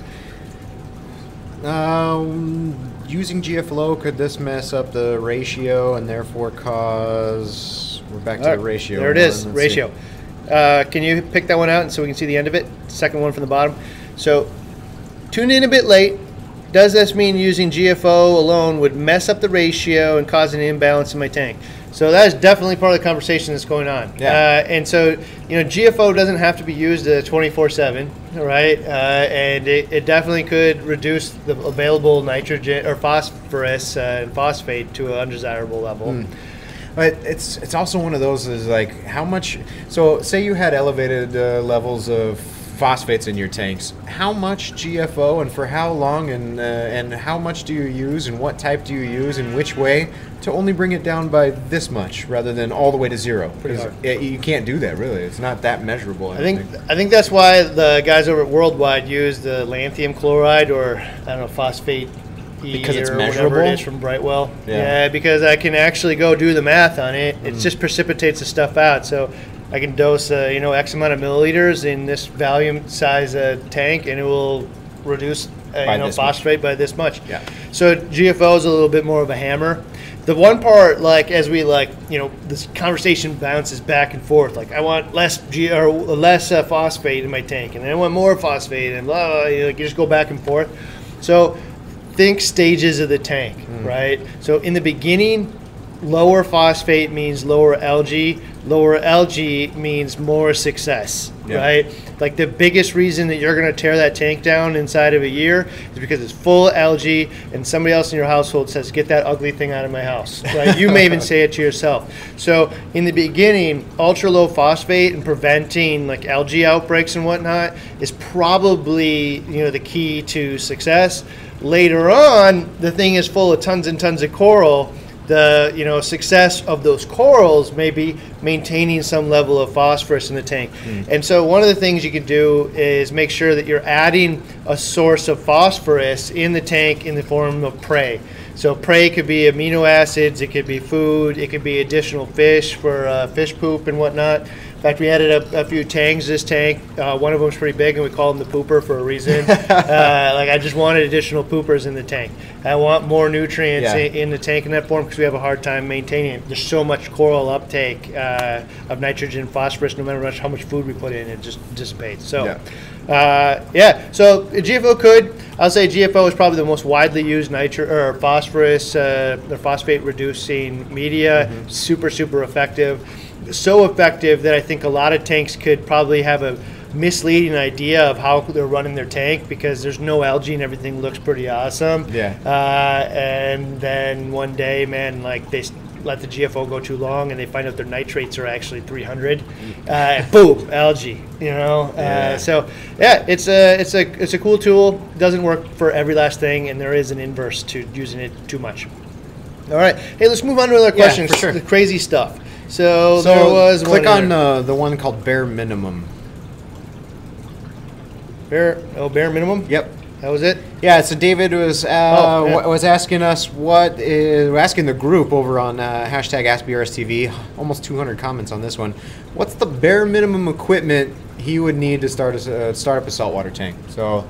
S1: Um, using GFO, could this mess up the ratio and therefore cause? We're back to
S2: All
S1: the ratio.
S2: There it is, ratio. Uh, can you pick that one out so we can see the end of it? Second one from the bottom. So, tuned in a bit late. Does this mean using GFO alone would mess up the ratio and cause an imbalance in my tank? So that is definitely part of the conversation that's going on.
S1: Yeah.
S2: Uh, and so, you know, GFO doesn't have to be used uh, 24/7, right? Uh, and it, it definitely could reduce the available nitrogen or phosphorus uh, and phosphate to an undesirable level.
S1: Hmm. But it's it's also one of those is like how much. So say you had elevated uh, levels of phosphates in your tanks. How much GFO and for how long and uh, and how much do you use and what type do you use and which way to only bring it down by this much rather than all the way to zero?
S2: Pretty
S1: 'Cause it- you can't do that really. It's not that measurable. I,
S2: I
S1: don't
S2: think I think that's why the guys over at Worldwide use the lanthanum chloride or I don't know phosphate E
S1: Because it's measurable?
S2: it is from Brightwell.
S1: Yeah.
S2: because I can actually go do the math on it.
S1: Mm.
S2: It just precipitates the stuff out. So I can dose uh, you know X amount of milliliters in this volume size uh, tank, and it will reduce uh, you know
S1: this much.
S2: phosphate by this much.
S1: Yeah.
S2: So GFO is a little bit more of a hammer. The one part, like as we like, you know, this conversation bounces back and forth. Like I want less G or less uh, phosphate in my tank, and then I want more phosphate, and blah. blah, you, know, you just go back and forth. So think stages of the tank, right? So in the beginning, lower phosphate means lower algae. Lower algae means more success,
S1: Yeah.
S2: right? Like the biggest reason that you're going to tear that tank down inside of a year is because it's full of algae, and somebody else in your household says, "Get that ugly thing out of my house." Right? You may even say it to yourself. So in the beginning, ultra low phosphate and preventing like algae outbreaks and whatnot is probably you know the key to success. Later on, the thing is full of tons and tons of coral the you know success of those corals may be maintaining some level of phosphorus in the tank. And so one of the things you can do is make sure that you're adding a source of phosphorus in the tank in the form of prey. So prey could be amino acids, it could be food, it could be additional fish for uh, fish poop and whatnot. In fact, we added a, a few tangs this tank. Uh, one of them's pretty big, and we call him the pooper for a reason. uh, like I just wanted additional poopers in the tank. I want more nutrients
S1: Yeah.
S2: in, in the tank in that form because we have a hard time maintaining it. There's so much coral uptake uh, of nitrogen, phosphorus. No matter how much food we put in, it just dissipates. So,
S1: Yeah.
S2: uh, yeah. So GFO could. I'll say GFO is probably the most widely used nitro or phosphorus uh, or phosphate reducing media.
S1: Mm-hmm.
S2: Super super effective. So effective that I think a lot of tanks could probably have a misleading idea of how they're running their tank because there's no algae and everything looks pretty awesome.
S1: Yeah.
S2: Uh, and then one day, man, like they let the GFO go too long and they find out their nitrates are actually 300. Uh, boom, algae. You know.
S1: Yeah.
S2: Uh, so yeah, it's a it's a it's a cool tool. Doesn't work for every last thing, and there is an inverse to using it too much. All right. Hey, let's move on to other
S1: Yeah,
S2: questions.
S1: for sure.
S2: The crazy stuff. So,
S1: So
S2: there was
S1: click
S2: one
S1: on uh, the one called bare minimum.
S2: bare oh bare minimum.
S1: Yep.
S2: That was it.
S1: Yeah, so David was uh,
S2: Oh, yeah.
S1: wa- was asking us what is asking the group over on uh, hashtag AskBRSTV. Almost 200 comments on this one. What's the bare minimum equipment he would need to start a, uh, start up a saltwater tank? So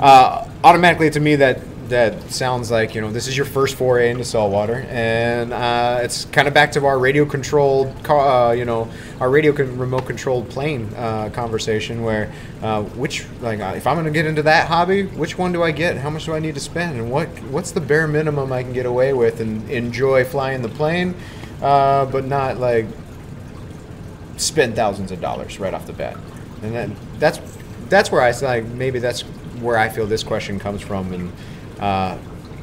S1: uh, automatically to me that that sounds like you know this is your first foray into saltwater, and uh, it's kind of back to our radio controlled, uh, you know, our radio con- remote controlled plane uh, conversation where uh, which like uh, if I'm going to get into that hobby, which one do I get? How much do I need to spend, and what what's the bare minimum I can get away with and enjoy flying the plane, uh, but not like spend thousands of dollars right off the bat, and then that's that's where I like maybe that's where I feel this question comes from, and uh,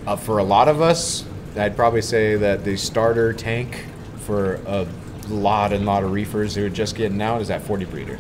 S1: uh, for a lot of us, I'd probably say that the starter tank for a lot and lot of reefers who are just getting out is that 40 breeder.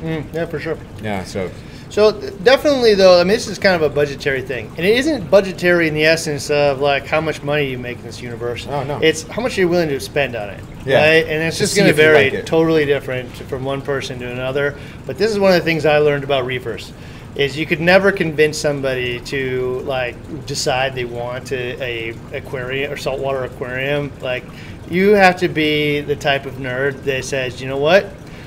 S2: Mm, yeah, for sure.
S1: Yeah, so
S2: So definitely, though, I mean, this is kind of a budgetary thing, and it isn't budgetary in the essence of like how much money you make in this universe.
S1: Oh, no.
S2: It's how much you're willing to spend on it.
S1: Yeah.
S2: Right? And it's
S1: To
S2: just going to vary
S1: like
S2: totally different from one person to another. But this is one of the things I learned about reefers. Is you could never convince somebody to like decide they want a, a aquarium or saltwater aquarium. Like you have to be the type of nerd that says, you know what,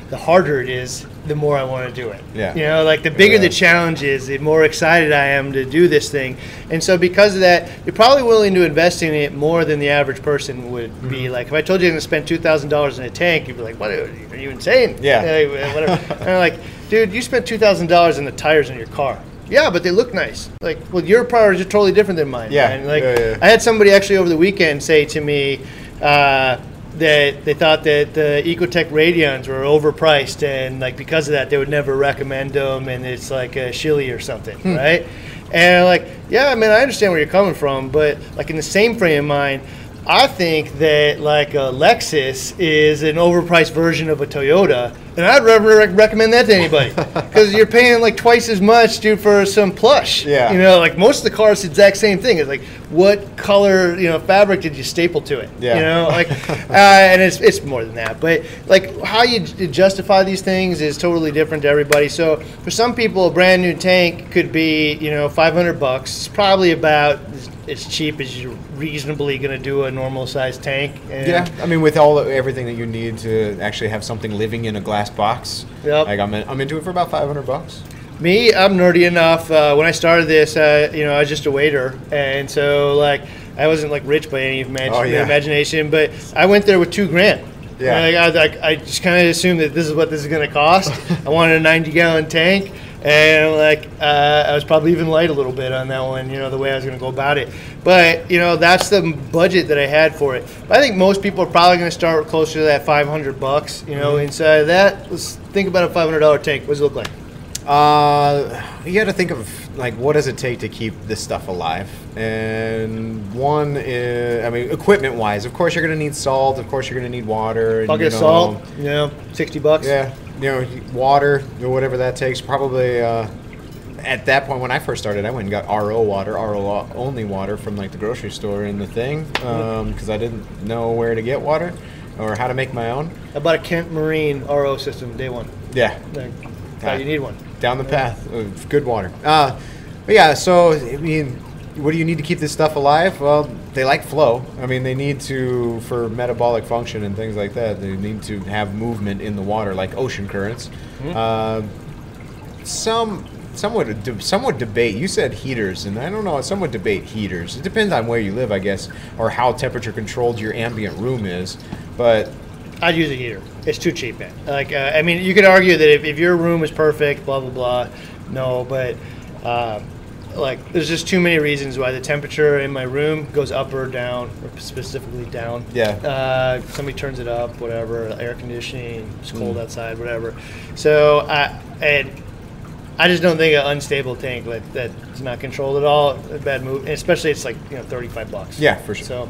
S2: the harder it is, the more I want to do it.
S1: Yeah.
S2: You know, like the bigger
S1: Yeah.
S2: the challenge is, the more excited I am to do this thing. And so because of that, you're probably willing to invest in it more than the average person would
S1: Mm-hmm.
S2: be. Like if I told you I'm going to spend two thousand dollars in a tank, you'd be like, "What? Are you insane?"
S1: Yeah.
S2: Uh, whatever. and I'm like, dude, you spent two thousand dollars in the tires in your car. Yeah, but they look nice. Like, well, your priorities are totally different than mine.
S1: Yeah.
S2: man. Like,
S1: Yeah, yeah.
S2: I had somebody actually over the weekend say to me uh, that they thought that the Ecotech Radions were overpriced, and like because of that, they would never recommend them, and it's like a shilly or something,
S1: Hmm.
S2: right? And like, yeah, I mean, I understand where you're coming from, but like in the same frame of mind. I think that like a Lexus is an overpriced version of a Toyota, and I'd never rec- recommend that to anybody because you're paying like twice as much, dude, for some plush.
S1: Yeah.
S2: you know, like most of the cars, the exact same thing. It's like, what color, you know, fabric did you staple to it?
S1: Yeah.
S2: You know, like, uh, and it's it's more than that. But like, how you j- justify these things is totally different to everybody. So for some people, a brand new tank could be, you know, 500 bucks. It's probably about as, cheap as you're reasonably going to do a normal sized tank. And
S1: Yeah, I mean, with all everything that you need to actually have something living in a glass box,
S2: Yep.
S1: like I'm, in, I'm into it for about 500 bucks.
S2: Me, I'm nerdy enough. Uh, when I started this, uh, you know, I was just a waiter, and so like I wasn't like rich by any imag-
S1: Oh, yeah.
S2: imagination, but I went there with two grand.
S1: Yeah.
S2: Like, I, like, I just kind of assumed that this is what this is going to cost. I wanted a 90 gallon tank, and like uh, I was probably even light a little bit on that one. You know, the way I was going to go about it. But you know, that's the budget that I had for it. But I think most people are probably going to start closer to that 500 bucks. You know,
S1: Mm-hmm.
S2: inside of that, let's think about a 500 dollar tank. What does it look like?
S1: Uh, you got to think of like what does it take to keep this stuff alive, and one is, I mean, equipment wise, of course you're gonna need salt, of course you're gonna need water, and,
S2: Bucket
S1: you
S2: of salt, you know, 60 bucks.
S1: Yeah, you know, water, or whatever that takes. Probably uh, at that point when I first started, I went and got RO water, RO only water from like the grocery store and the thing, because I didn't know where to get water or how to make my own.
S2: I bought a Kent Marine RO system day one.
S1: Yeah,
S2: Like, how you need one.
S1: down the path of good water. Uh, but yeah, so I mean, what do you need to keep this stuff alive? Well, they like flow. I mean, they need to for metabolic function and things like that. They need to have movement in the water, like ocean currents. Uh, some. Some would, de- some would debate. You said heaters, and I don't know. Some would debate heaters. It depends on where you live, I guess, or how temperature controlled your ambient room is. But
S2: I'd use a heater. It's too cheap, man. Like, uh, I mean, you could argue that if, if your room is perfect, blah blah blah. No, but um, like, there's just too many reasons why the temperature in my room goes up or down, or specifically down.
S1: Yeah.
S2: Uh, somebody turns it up, whatever. Air conditioning. It's cold outside, whatever. So I and. I just don't think an unstable tank like that's not controlled at all, a bad move. And especially it's like you know thirty five bucks.
S1: Yeah, for sure.
S2: So,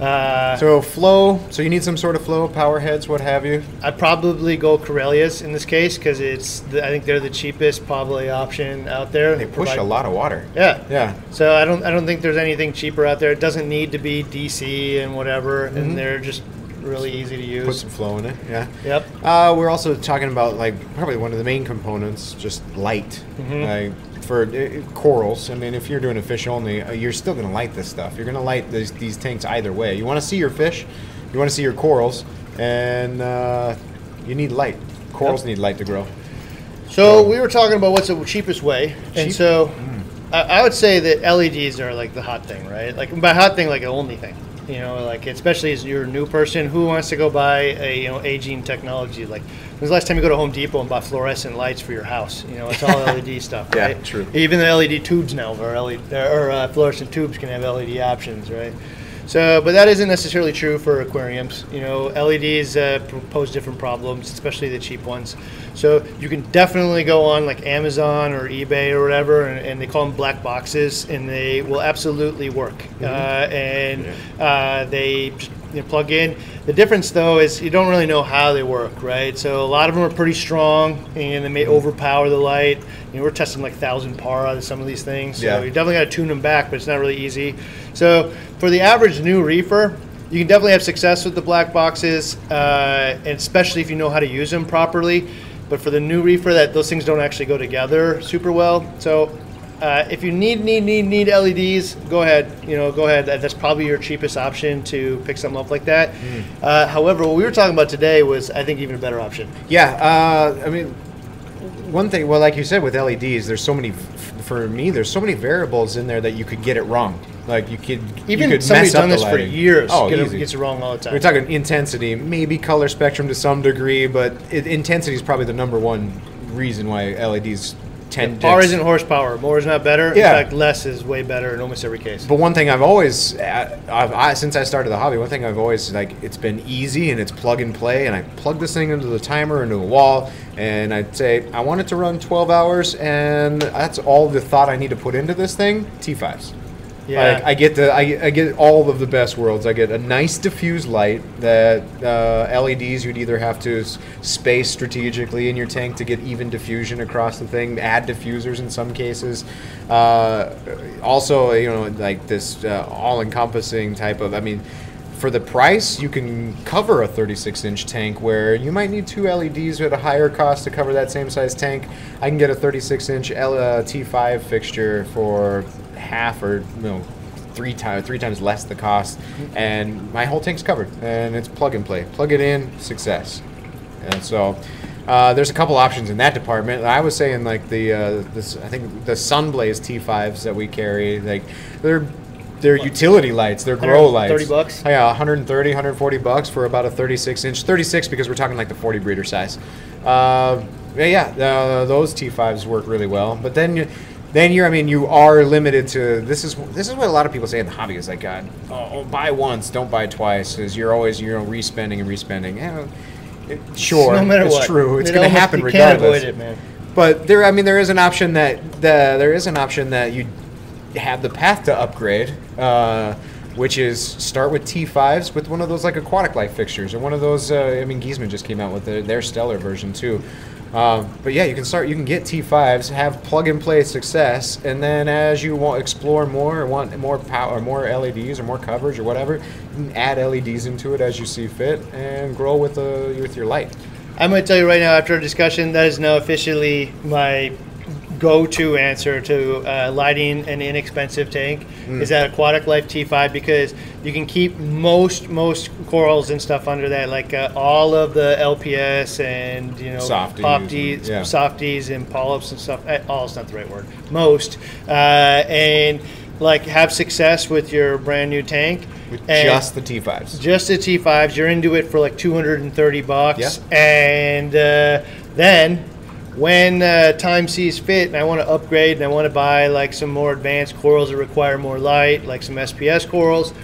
S2: uh,
S1: so flow. So you need some sort of flow, power heads, what have you.
S2: I'd probably go Koralias in this case because it's the, I think they're the cheapest probably option out there.
S1: They push
S2: Provide-
S1: a lot of water.
S2: Yeah.
S1: Yeah.
S2: So I don't I don't think there's anything cheaper out there. It doesn't need to be DC and whatever,
S1: Mm-hmm.
S2: and they're just really easy to use.
S1: Put some flow in it. Yeah.
S2: Yep.
S1: Uh, we're also talking about like probably one of the main components, just light.
S2: Mm-hmm.
S1: Like for uh, corals, I mean, if you're doing a fish only, uh, you're still going to light this stuff. You're going to light these, these tanks either way. You want to see your fish, you want to see your corals, and uh, you need light. Corals
S2: Yep.
S1: need light to grow.
S2: So we were talking about what's the cheapest way, and
S1: Cheap-
S2: so I, I would say that LEDs are like the hot thing, right? Like by hot thing, like the only thing. You know, like especially as you're a new person, who wants to go buy a you know aging technology? Like, when's the last time you go to Home Depot and buy fluorescent lights for your house? You know, it's all LED stuff,
S1: Yeah,
S2: right?
S1: true.
S2: Even the LED tubes now, or LED or uh, fluorescent tubes can have LED options, right? So, but that isn't necessarily true for aquariums. You know, LEDs uh, pose different problems, especially the cheap ones. So you can definitely go on like Amazon or eBay or whatever, and, and they call them black boxes, and they will absolutely work. Uh, and uh, they you know, plug in. The difference though is you don't really know how they work, right? So a lot of them are pretty strong and they may
S1: Mm-hmm.
S2: overpower the light. You know, we're testing like thousand par out of some of these things, so
S1: Yeah.
S2: you definitely got to tune them back, but it's not really easy. So for the average new reefer, you can definitely have success with the black boxes, uh, and especially if you know how to use them properly. But for the new reefer, that those things don't actually go together super well. So uh, if you need need need need LEDs, go ahead. You know, go ahead. That- That's probably your cheapest option to pick something up like that. Uh, however, what we were talking about today was, I think, even a better option.
S1: Yeah, uh, I mean, one thing. Well, like you said with LEDs, there's so many. For me, there's so many variables in there that you could get it wrong. Like you could
S2: Even
S1: you could
S2: somebody
S1: mess up
S2: done this for years
S1: Oh,
S2: get it-
S1: easy.
S2: gets it wrong all the time.
S1: We're talking intensity, maybe color spectrum to some degree, but it, intensity is probably the number one reason why LEDs tend. To
S2: isn't horsepower. More is not better.
S1: Yeah.
S2: In fact, less is way better in almost every case.
S1: But one thing I've always, uh, I've, I, since I started the hobby, one thing I've always like, it's been easy and it's plug and play. And I plug this thing into the timer into a wall, and I'd say I want it to run 12 hours, and that's all the thought I need to put into this thing. T5s.
S2: Yeah.
S1: Like, I get the I, I get all of the best worlds. I get a nice diffuse light that uh, LEDs you'd either have to s- space strategically in your tank to get even diffusion across the thing. Add diffusers in some cases. Uh, also, you know, like this uh, all-encompassing type of. I mean. For the price, you can cover a 36-inch tank where you might need two LEDs at a higher cost to cover that same size tank. I can get a 36-inch L- uh, T5 fixture for half or you know three times three times less the cost, and my whole tank's covered, and it's plug and play. Plug it in, success. And so. Uh, there's a couple options in that department. I was saying like the uh, this I think the Sunblaze T5s that we carry like they're they're utility lights, they're grow lights.
S2: 30 bucks?
S1: Yeah, 130, 140 bucks for about a 36 inch. 36 because we're talking like the 40 breeder size. Uh, yeah, yeah uh, those T5s work really well. But then you, then you're, I mean, you are limited to this is this is what a lot of people say in the hobby is like, God, oh, oh, buy once, don't buy twice, because you're always you know respending and respending. Yeah, it, sure,
S2: no matter
S1: it's
S2: what.
S1: true. It's
S2: It
S1: going to happen regardless.
S2: it.
S1: But there, I mean, there is an option that the there is an option that you have the path to upgrade, uh, which is start with T5s with one of those like aquatic life fixtures or one of those. Uh, I mean, Giesemann just came out with their, their stellar version too. Um, but yeah, you can start. You can get T5s, have plug and play success, and then as you want explore more or want more power, or more LEDs or more coverage or whatever, you can add LEDs into it as you see fit and grow with the with your light.
S2: I'm going to tell you right now, after our discussion, that is now officially my go-to answer to uh, lighting an inexpensive tank is that aquatic life T5 because you can keep most most corals and stuff under that, like uh, all of the LPS and you know
S1: Softies
S2: popties,
S1: and- yeah.
S2: softies and polyps and stuff. Eh, All is not the right word. Most uh, and like have success with your brand new tank
S1: With just the T5s.
S2: just the T5s. You're into it for like 230 bucks.
S1: Yeah.
S2: And uh, then when uh, time sees fit and I want to upgrade and I want to buy like some more advanced corals that require more light, like some SPS corals,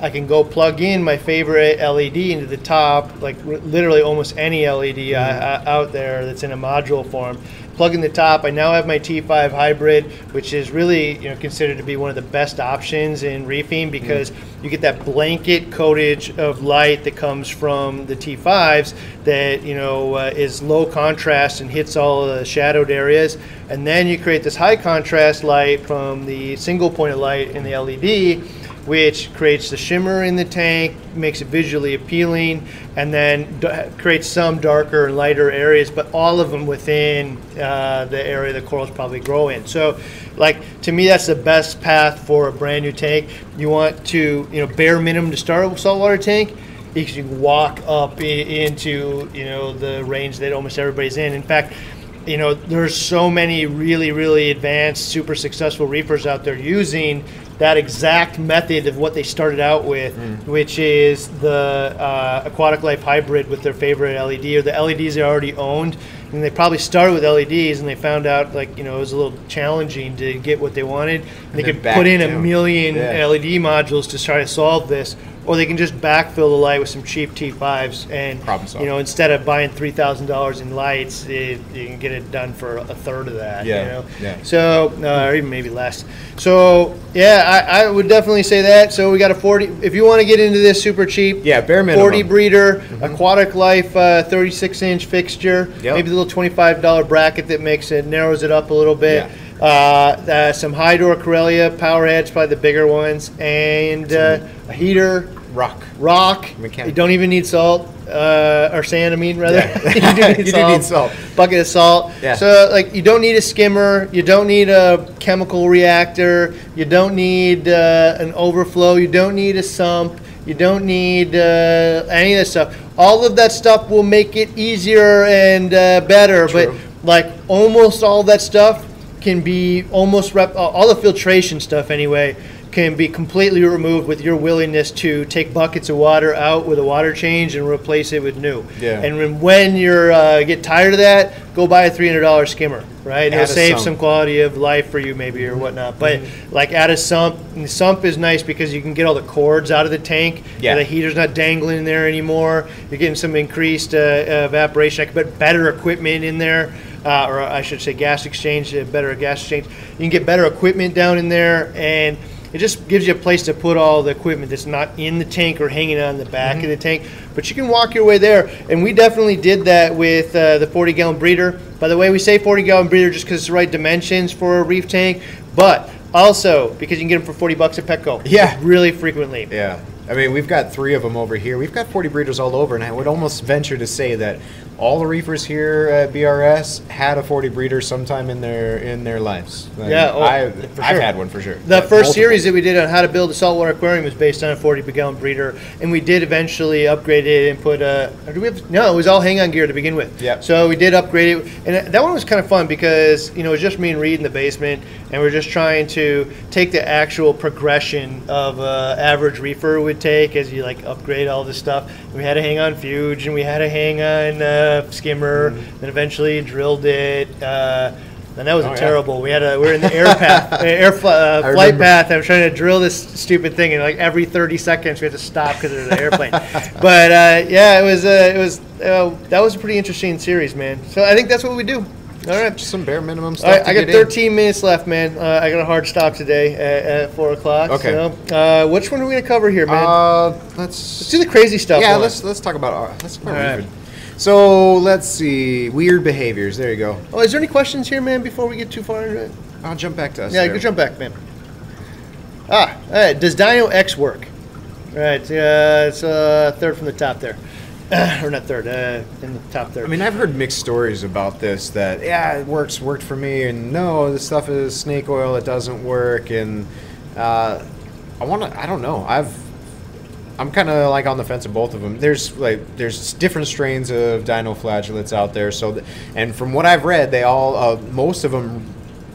S2: I can go plug in my favorite LED into the top, like literally almost any LED uh, uh, out there that's in a module form. Plug in the top. I now have my T5 hybrid, which is really you know considered to be one of the best options in reefing because you get that blanket coatage of light that comes from the T5s that you know uh, is low contrast and hits all the shadowed areas, and then you create this high contrast light from the single point of light in the LED which creates the shimmer in the tank, makes it visually appealing, and then creates some darker and lighter areas, but all of them within uh, the area the corals probably grow in. So, like to me, that's the best path for a brand new tank. You want to, you know, bare minimum to start a saltwater tank. You can walk up into, you know, the range that almost everybody's in. In fact, you know, there's so many really, really advanced, super successful reefers out there using that exact method of what they started out with, which is the uh, aquatic life hybrid with their favorite LED or the LEDs they already owned. And they probably started with LEDs and they found out like you know it was a little challenging to get what they wanted. they could put in a million
S1: Yeah.
S2: LED modules to try to solve this, or they can just backfill the light with some cheap T5s, and
S1: Problem solved.
S2: you know instead of buying three thousand dollars in lights, it, you can get it done for a third of that.
S1: Yeah,
S2: You know?
S1: yeah.
S2: So, uh, or even maybe less. So, yeah, I, I would definitely say that. So we got a forty. If you want to get into this super cheap,
S1: Yeah, bare minimum. Mm-hmm.
S2: 40 breeder, aquatic life, uh, 36 inch fixture,
S1: Yep.
S2: maybe the little $25 bracket that makes it narrows it up a little bit. Uh, uh, some Hydor Koralia power heads, probably the bigger ones, and uh, a heater,
S1: Rock.
S2: rock.
S1: Mechanic.
S2: You don't even need salt uh, or sand. I mean, rather.
S1: Yeah.
S2: you do need
S1: You do
S2: salt.
S1: need salt.
S2: Bucket of salt.
S1: Yeah.
S2: So like, you don't need a skimmer. You don't need a chemical reactor. You don't need uh, an overflow. You don't need a sump. You don't need uh, any of this stuff. All of that stuff will make it easier and uh, better.
S1: True.
S2: But like almost all that stuff can be almost rep- all the filtration stuff anyway can be completely removed with your willingness to take buckets of water out with a water change and replace it with new.
S1: Yeah.
S2: And when, when you're uh, get tired of that, go buy a three hundred dollar skimmer, right? And it'll save
S1: sump.
S2: some quality of life for you maybe or whatnot. But like add a sump. And sump is nice because you can get all the cords out of the tank.
S1: Yeah.
S2: The heater's not dangling in there anymore. You're getting some increased uh, evaporation. I could put better equipment in there. Uh, or I should say gas exchange, uh, better gas exchange. You can get better equipment down in there, and it just gives you a place to put all the equipment that's not in the tank or hanging on the back of the tank. But you can walk your way there, and we definitely did that with uh, the 40 gallon breeder. By the way, we say 40 gallon breeder just because it's the right dimensions for a reef tank, but also because you can get them for 40 bucks at Petco.
S1: Yeah.
S2: really frequently.
S1: Yeah. I mean, we've got three of them over here. We've got 40 breeders all over, and I would almost venture to say that all the reefers here at BRS had a 40 breeder sometime in their in their lives. Like,
S2: Yeah, oh,
S1: I,
S2: for
S1: I've
S2: sure.
S1: had one for sure.
S2: The
S1: Yeah,
S2: first
S1: multiple.
S2: series that we did on how to build a saltwater aquarium was based on a 40 gallon breeder, and we did eventually upgrade it and put a. Do we have, no, it was all hang on gear to begin with.
S1: Yep.
S2: So we did upgrade it, and that one was kind of fun because you know it was just me and Reed in the basement, and we are just trying to take the actual progression of uh, average reefer would take as you like upgrade all this stuff. We had a hang on fuge, and we had a hang on uh, skimmer, then eventually drilled it. Uh, and that was
S1: Oh,
S2: a
S1: yeah.
S2: terrible. We had a we were in the air path, uh, air fl- uh, flight
S1: remember.
S2: path. I was trying to drill this stupid thing, and like every 30 seconds we had to stop because there was an airplane. but uh, yeah, it was uh, it was uh, that was a pretty interesting series, man. So I think that's what we do. All right.
S1: Just some bare minimum stuff.
S2: right,
S1: to
S2: I got
S1: get in.
S2: 13 minutes left, man. Uh, I got a hard stop today at, at four o'clock.
S1: Okay.
S2: So, uh, which one are we gonna cover here, man?
S1: Uh, let's
S2: let's do the crazy stuff.
S1: yeah.
S2: one.
S1: Let's let's talk about our, let's talk about
S2: All right.
S1: So let's see weird behaviors. There you go.
S2: Oh, is there any questions here, man? Before we get too far into it.
S1: I'll jump back to us.
S2: Yeah,
S1: there.
S2: good jump back, man. Ah, all right. Does Dino X work? All right, uh, it's uh, third from the top there, or not third, uh, in the top third.
S1: I mean, I've heard mixed stories about this. That yeah, it works, worked for me, and no, this stuff is snake oil. It doesn't work, and uh, I want to. I don't know. I've. I'm kind of like on the fence of both of them. There's like there's different strains of dinoflagellates out there. So, th- and from what I've read, they all uh, most of them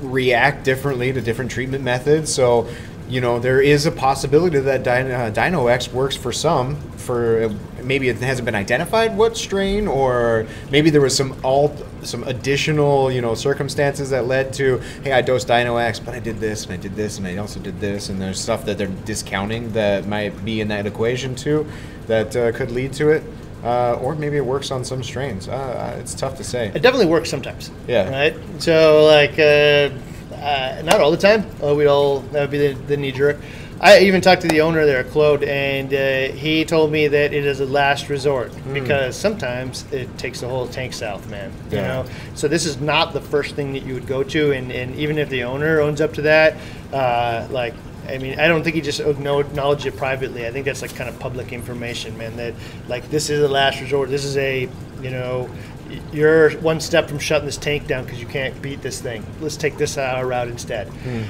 S1: react differently to different treatment methods. So, you know, there is a possibility that Dino, uh, works for some. For maybe it hasn't been identified what strain, or maybe there was some alt, some additional, you know, circumstances that led to, hey, I dosed Dino X, but I did this and I did this and I also did this, and there's stuff that they're discounting that might be in that equation too, that uh, could lead to it. Uh, or maybe it works on some strains. Uh, it's tough to say.
S2: it definitely works sometimes.
S1: Yeah.
S2: Right. So like, uh, uh, not all the time. Uh, we all that would be the, the knee jerk. I even talked to the owner there, Claude, and uh, he told me that it is a last resort
S1: Hmm.
S2: because sometimes it takes the whole tank south, man. You
S1: Yeah.
S2: know, so this is not the first thing that you would go to, and, and even if the owner owns up to that, uh, like. I mean, I don't think he just acknowledged it privately. I think that's like kind of public information, man. That like this is a last resort. This is a, you know, you're one step from shutting this tank down because you can't beat this thing. Let's take this uh, route instead.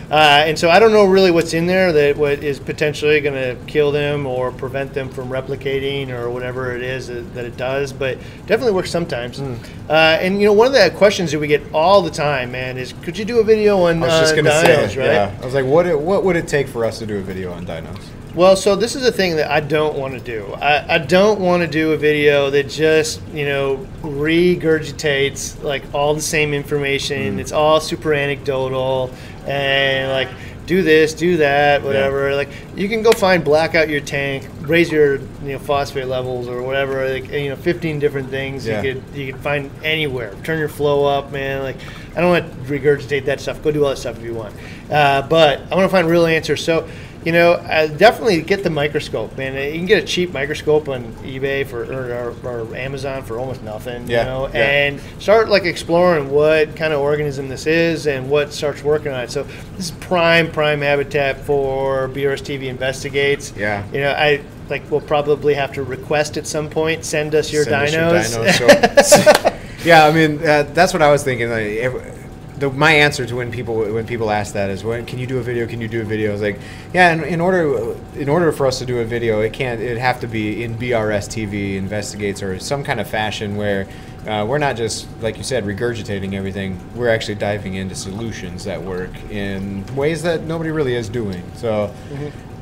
S2: Uh, and so I don't know really what's in there that what is potentially going to kill them or prevent them from replicating or whatever it is that, that it does, but definitely works sometimes. Uh, and you know, one of the questions that we get all the time, man, is could you do a video on
S1: I was just
S2: uh,
S1: gonna
S2: dinos,
S1: say,
S2: right?
S1: yeah. I was like, what? It, what would it take for us to do a video on dinos?
S2: Well, so this is a thing that I don't want to do. I, I don't want to do a video that just, you know, regurgitates like all the same information. It's all super anecdotal and like do this, do that, whatever. Like you can go find black out your tank, raise your you know phosphate levels or whatever. Like you know, 15 different things
S1: Yeah.
S2: you could you could find anywhere. Turn your flow up, man. Like I don't want to regurgitate that stuff. Go do all that stuff if you want. Uh, but I want to find real answers. So. You know, uh, definitely get the microscope, man. You can get a cheap microscope on eBay for or, or, or Amazon for almost nothing.
S1: Yeah,
S2: You know,
S1: yeah.
S2: and start like exploring what kind of organism this is and what starts working on it. So this is prime prime habitat for BRS TV investigates.
S1: Yeah.
S2: You know, I like we'll probably have to request at some point send us your
S1: Send us your dinos, yeah, I mean uh, that's what I was thinking. Like, ev- the, my answer to when people when people ask that is, "When can you do a video? Can you do a video?" It's like, yeah, in, in order in order for us to do a video, it can't it have to be in BRS TV investigates or some kind of fashion where. Uh, we're not just, like you said, regurgitating everything. We're actually diving into solutions that work in ways that nobody really is doing. So,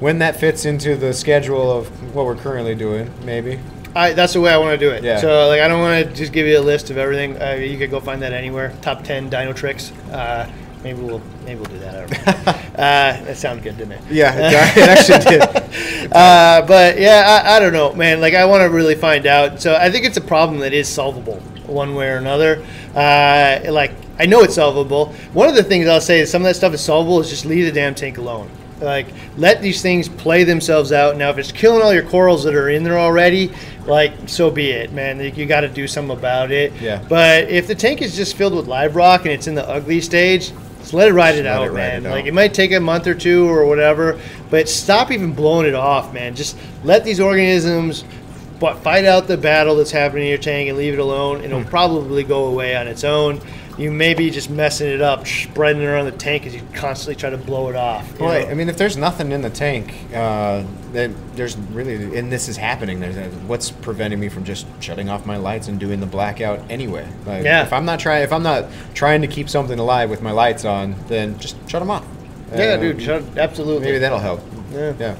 S1: when that fits into the schedule of what we're currently doing, maybe.
S2: I, that's the way I want to do it.
S1: Yeah.
S2: So like I don't want to just give you a list of everything. Uh, you could go find that anywhere. Top ten dino tricks. Uh, maybe we'll maybe we'll do that. I don't know. uh, that sounded good, didn't it?
S1: Yeah, it it actually did.
S2: uh, but yeah, I, I don't know, man. Like, I want to really find out. So I think it's a problem that is solvable one way or another. Uh, like, I know it's solvable. One of the things I'll say is some of that stuff is solvable. Is just leave the damn tank alone. Like, let these things play themselves out. Now, if it's killing all your corals that are in there already, like, so be it, man. Like, you got to do something about it.
S1: Yeah.
S2: But if the tank is just filled with live rock and it's in the ugly stage, just let it ride it out,
S1: it
S2: man.
S1: it
S2: like,
S1: out.
S2: it might take a month or two or whatever, but stop even blowing it off, man. Just let these organisms but fight out the battle that's happening in your tank and leave it alone,
S1: Hmm.
S2: it'll probably go away on its own. You may be just messing it up, spreading it around the tank as you constantly try to blow it off.
S1: Well,
S2: know?
S1: I mean, if there's nothing in the tank, uh, then there's really, and this is happening. There's uh, what's preventing me from just shutting off my lights and doing the blackout anyway. Like,
S2: Yeah.
S1: If I'm not trying, if I'm not trying to keep something alive with my lights on, then just shut them off.
S2: yeah,
S1: Uh,
S2: dude, shut, absolutely.
S1: Maybe that'll help.
S2: Yeah.
S1: Yeah.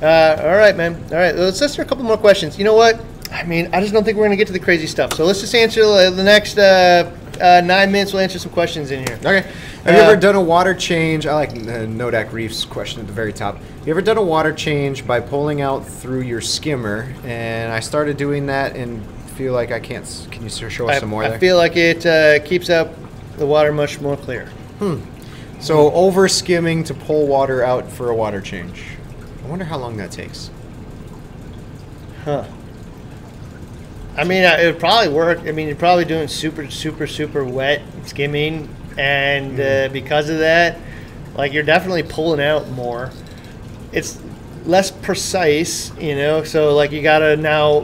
S2: Uh, all right, man. All right, let's answer a couple more questions. You know what? I mean, I just don't think we're going to get to the crazy stuff. So let's just answer the the next uh, uh, nine minutes. We'll answer some questions in here.
S1: Okay. Have you
S2: Uh,
S1: ever done a water change? I like uh, Nodak Reef's question at the very top. You ever done a water change by pulling out through your skimmer? And I started doing that and feel like I can't. Can you show us
S2: I,
S1: some more there?
S2: I
S1: there?
S2: feel like it uh, keeps up the water much more clear. Hmm.
S1: So over skimming to pull water out for a water change. I wonder how long that takes.
S2: Huh. I mean, uh, it would probably work. I mean, you're probably doing super, super, super wet skimming, and uh, because of that, like you're definitely pulling out more. It's less precise, you know. So like you gotta now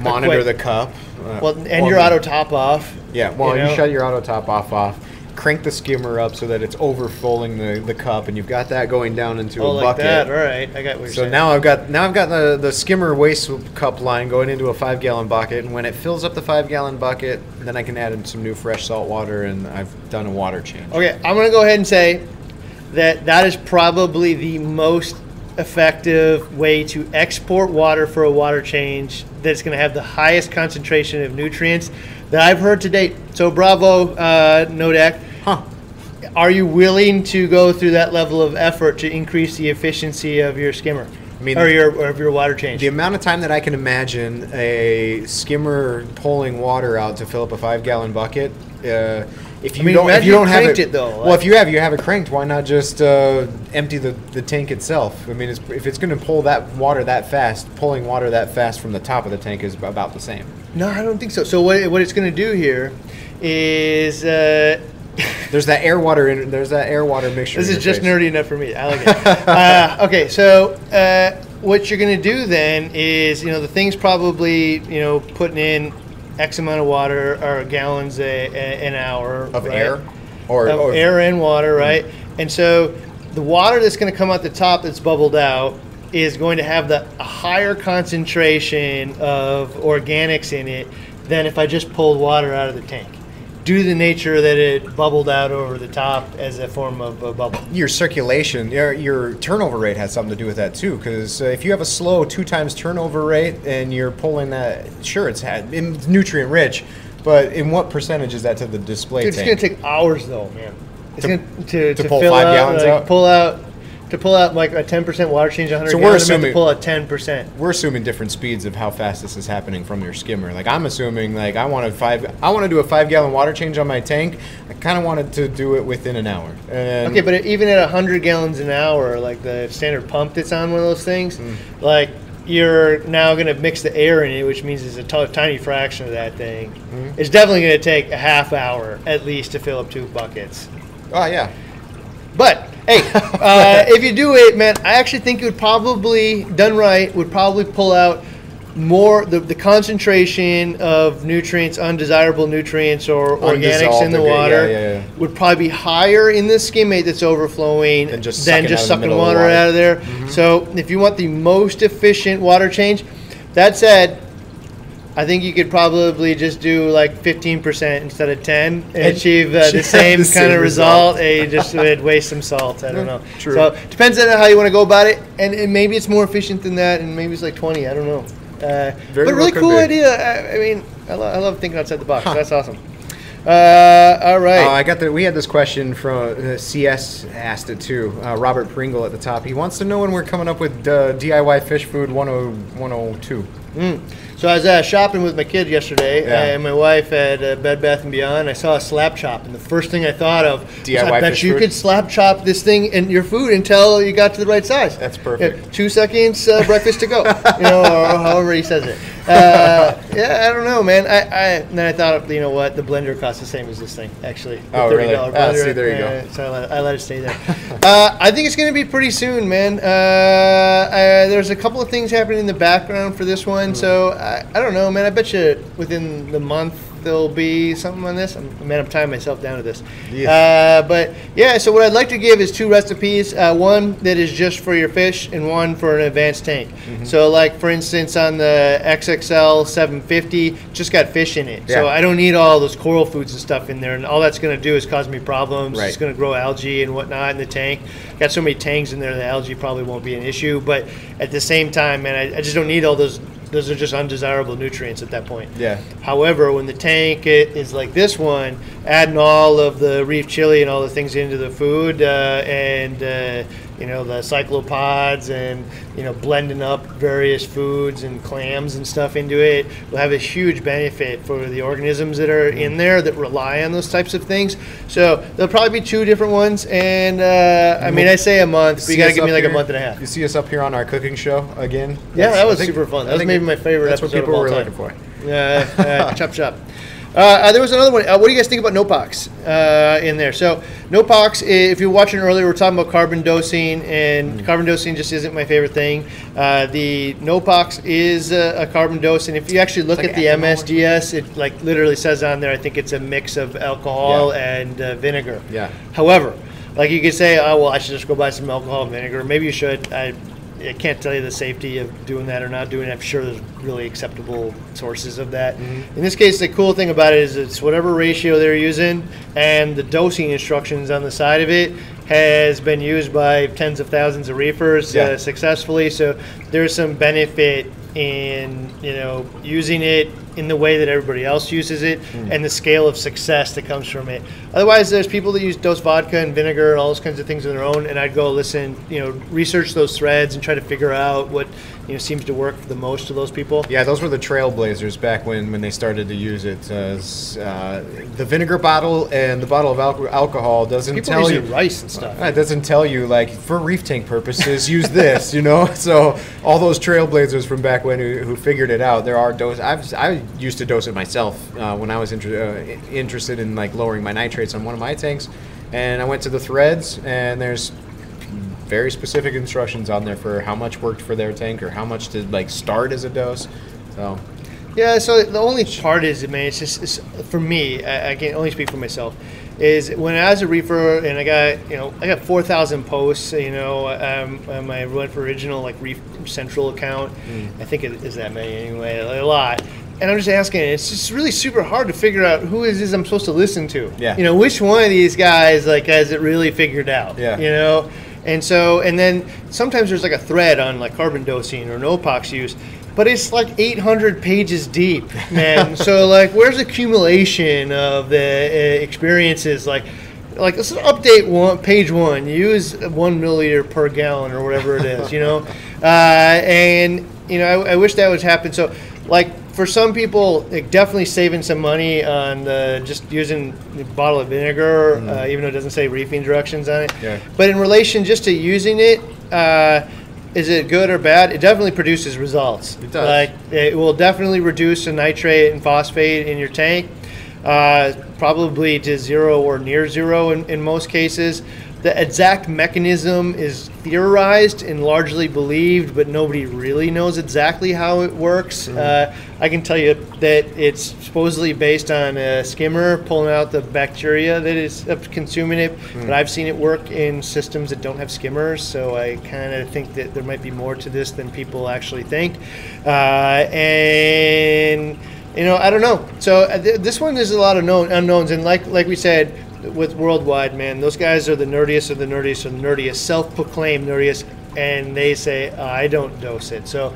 S1: Monitor the cup. uh,
S2: well, and your auto top off.
S1: Yeah, well, you,
S2: know?
S1: shut your auto top off off. Crank the skimmer up so that it's overfilling the, the cup, and you've got that going down into
S2: Oh,
S1: a
S2: like
S1: bucket.
S2: that. All right, I got what you're
S1: So
S2: saying.
S1: now I've got now I've got the, the skimmer waste cup line going into a five gallon bucket, and when it fills up the five gallon bucket, then I can add in some new fresh salt water, and I've done a water change.
S2: Okay, I'm gonna go ahead and say that that is probably the most effective way to export water for a water change that's gonna have the highest concentration of nutrients that I've heard to date. So bravo, uh, Nodak.
S1: Huh?
S2: Are you willing to go through that level of effort to increase the efficiency of your skimmer?
S1: I mean-
S2: or your or of your water change.
S1: The amount of time that I can imagine a skimmer pulling water out to fill up a five gallon bucket. Uh, if you
S2: mean,
S1: don't, if you don't have it,
S2: it, though,
S1: well,
S2: like-
S1: if you have you have it cranked, why not just uh, empty the, the tank itself? I mean, it's, if it's going to pull that water that fast, pulling water that fast from the top of the tank is about the same.
S2: no, I don't think so. So what what it's gonna do here is. Uh,
S1: There's that air water in, there's that air water mixture.
S2: This is just
S1: face.
S2: nerdy enough for me. I like it. uh, okay, so uh, what you're going to do then is, you know, the thing's probably, you know, putting in X amount of water or gallons a, a, an hour
S1: of
S2: right?
S1: air, or,
S2: of
S1: or
S2: air and water, mm-hmm. right? And so the water that's going to come out the top that's bubbled out is going to have the a higher concentration of organics in it than if I just pulled water out of the tank. Due to the nature that it bubbled out over the top as a form of a bubble.
S1: your circulation, your, your turnover rate has something to do with that too. Because uh, if you have a slow two times turnover rate and you're pulling that, sure, it's, had, it's nutrient rich, but in what percentage is that to the display
S2: Dude, it's
S1: tank?
S2: gonna take hours though, man. It's
S1: To-
S2: gonna to,
S1: to
S2: to,
S1: pull
S2: fill
S1: five
S2: out,
S1: gallons
S2: like,
S1: out?
S2: Pull out to pull out like a 10% water change on 100
S1: So we're
S2: gallons, meant to
S1: assuming-
S2: pull out 10%.
S1: We're assuming different speeds of how fast this is happening from your skimmer. Like I'm assuming, like I want a five, I want to do a five gallon water change on my tank. I kind of wanted to do it within an hour. And
S2: Okay, but even at 100 gallons an hour, like the standard pump that's on one of those things,
S1: Mm.
S2: like you're now going to mix the air in it, which means it's a t- tiny fraction of that thing.
S1: Mm-hmm.
S2: It's definitely going to take a half hour at least to fill up two buckets.
S1: oh yeah,
S2: But hey, uh, if you do it, man, I actually think it would probably done right would probably pull out more the, the concentration of nutrients, undesirable nutrients or organics in the water
S1: yeah, yeah, yeah.
S2: would probably be higher in the skimmate that's overflowing
S1: Than just
S2: than
S1: sucking
S2: just
S1: out of the
S2: sucking
S1: middle of the
S2: water,
S1: water.
S2: out of there.
S1: Mm-hmm.
S2: So if you want the most efficient water change, that said. I think you could probably just do like 15% instead of 10 and,
S1: And
S2: achieve uh, the same
S1: the
S2: kind
S1: same
S2: of
S1: result.
S2: result. And just would waste some salt. I don't know.
S1: true.
S2: So depends on how you want to go about it, and, and maybe it's more efficient than that, and maybe it's like 20. I don't know. Uh,
S1: Very
S2: but really cool
S1: be.
S2: idea. I, I mean, I, lo- I love thinking outside the box. That's awesome. Uh, all right.
S1: Uh, I got the. We had this question from uh, CS asked it too. Uh, Robert Pringle at the top. He wants to know when we're coming up with uh, DIY fish food 10 102.
S2: Mm. So I was uh, shopping with my kid yesterday,
S1: Yeah.
S2: and my wife at uh, Bed Bath and Beyond. I saw a slap chop, and the first thing I thought of was,
S1: DIY
S2: I bet you
S1: food?
S2: could slap chop this thing in your food until you got to the right size.
S1: That's perfect.
S2: Yeah, two seconds, uh, breakfast to go. You know, or however he says it. Uh, yeah, I don't know, man. I, I and then I thought, you know what, the blender costs the same as this thing, actually. The
S1: Oh, really?
S2: $30
S1: Ah,
S2: blender.
S1: see, there you go.
S2: So I let, I let it stay there. uh, I think it's going to be pretty soon, man. Uh, uh, there's a couple of things happening in the background for this one,
S1: Hmm.
S2: so I, I don't know, man. I bet you within the month there'll be something on this. I'm, man, I'm tying myself down to this.
S1: Yeah.
S2: Uh, but yeah, so what I'd like to give is two recipes. Uh, one that is just for your fish, and one for an advanced tank.
S1: Mm-hmm.
S2: So, like for instance, on the XXL 750, just got fish in it.
S1: Yeah.
S2: So I don't need all those coral foods and stuff in there, and all that's going to do is cause me problems.
S1: Right.
S2: It's going to grow algae and whatnot in the tank. Got so many tanks in there, the algae probably won't be an issue. But at the same time, man, I, I just don't need all those. Those are just undesirable nutrients at that point.
S1: Yeah.
S2: However, when the tank i- is like this one, adding all of the reef chili and all the things into the food, uh, and uh, you know the cyclopods, and you know blending up various foods and clams and stuff into it, will have a huge benefit for the organisms that are in there that rely on those types of things. So there'll probably be two different ones, and uh, I mean I say a month, but you got to give me like a month and a half.
S1: You see us up here on our cooking show again?
S2: Yeah,
S1: That's-
S2: that was super fun. That was maybe my favorite
S1: That's what people
S2: all
S1: were
S2: time.
S1: looking for.
S2: Uh, uh, chop chop. Uh, uh, there was another one. Uh, what do you guys think about Nopox uh, in there? So Nopox, if you're watching earlier, we're talking about carbon dosing, and
S1: Mm.
S2: carbon dosing just isn't my favorite thing. Uh, the Nopox is a, a carbon dose, and if you actually look
S1: like
S2: at the MSDS, it like literally says on there, I think it's a mix of alcohol
S1: Yeah.
S2: and uh, vinegar.
S1: Yeah.
S2: However, like you could say, oh well, I should just go buy some alcohol and vinegar. Maybe you should. I, I can't tell you the safety of doing that or not doing it. I'm sure there's really acceptable sources of that. In this case, the cool thing about it is it's whatever ratio they're using, and the dosing instructions on the side of it has been used by tens of thousands of reefers
S1: Yeah.
S2: uh, successfully. So there's some benefit in you know using it in the way that everybody else uses it and the scale of success that comes from it. Otherwise, there's people that use dose vodka and vinegar and all those kinds of things on their own, and I'd go listen, you know, research those threads and try to figure out what you know seems to work for the most of those people.
S1: Yeah, those were the trailblazers back when, when they started to use it. As, uh, the vinegar bottle and the bottle of alco- alcohol doesn't
S2: People
S1: tell you.
S2: rice and stuff.
S1: It doesn't tell you like for reef tank purposes use this, you know. So all those trailblazers from back when who, who figured it out, there are doses. I've I used to dose it myself uh, when I was inter- uh, interested in like lowering my nitrates on one of my tanks, and I went to the threads and there's very specific instructions on there for how much worked for their tank or how much to like start as a dose. So
S2: Yeah, so the only part is, man, it's just it's, for me. I, I can only speak for myself. Is when I was a reefer and I got you know I got four thousand posts. You know, um, on my Original like Reef Central account. I think it is that many anyway, a lot. And I'm just asking. It's just really super hard to figure out who is this I'm supposed to listen to.
S1: Yeah.
S2: You know, which one of these guys like has it really figured out?
S1: Yeah.
S2: You know. And so, and then sometimes there's like a thread on like carbon dosing or NOPOX use, but it's like 800 pages deep, man. so like, where's accumulation of the uh, experiences? Like, like let's update one page one. Use one milliliter per gallon or whatever it is, you know. Uh, and you know, I, I wish that would happen. So, like for some people, like, definitely saving some money on the, just using a bottle of vinegar, uh, even though it doesn't say reefing directions on it.
S1: Yeah.
S2: But in relation just to using it, uh, is it good or bad? It definitely produces results.
S1: It does.
S2: Like it will definitely reduce the nitrate and phosphate in your tank, uh, probably to zero or near zero in, in most cases. The exact mechanism is theorized and largely believed, but nobody really knows exactly how it works. Uh, I can tell you that it's supposedly based on a skimmer pulling out the bacteria that is uh, consuming it, but I've seen it work in systems that don't have skimmers, so I kind of think that there might be more to this than people actually think. Uh, and you know, I don't know. So uh, th- this one is a lot of known unknowns, and like like we said with worldwide, man, those guys are the nerdiest of the nerdiest of the nerdiest, self-proclaimed nerdiest, and they say I don't dose it. So.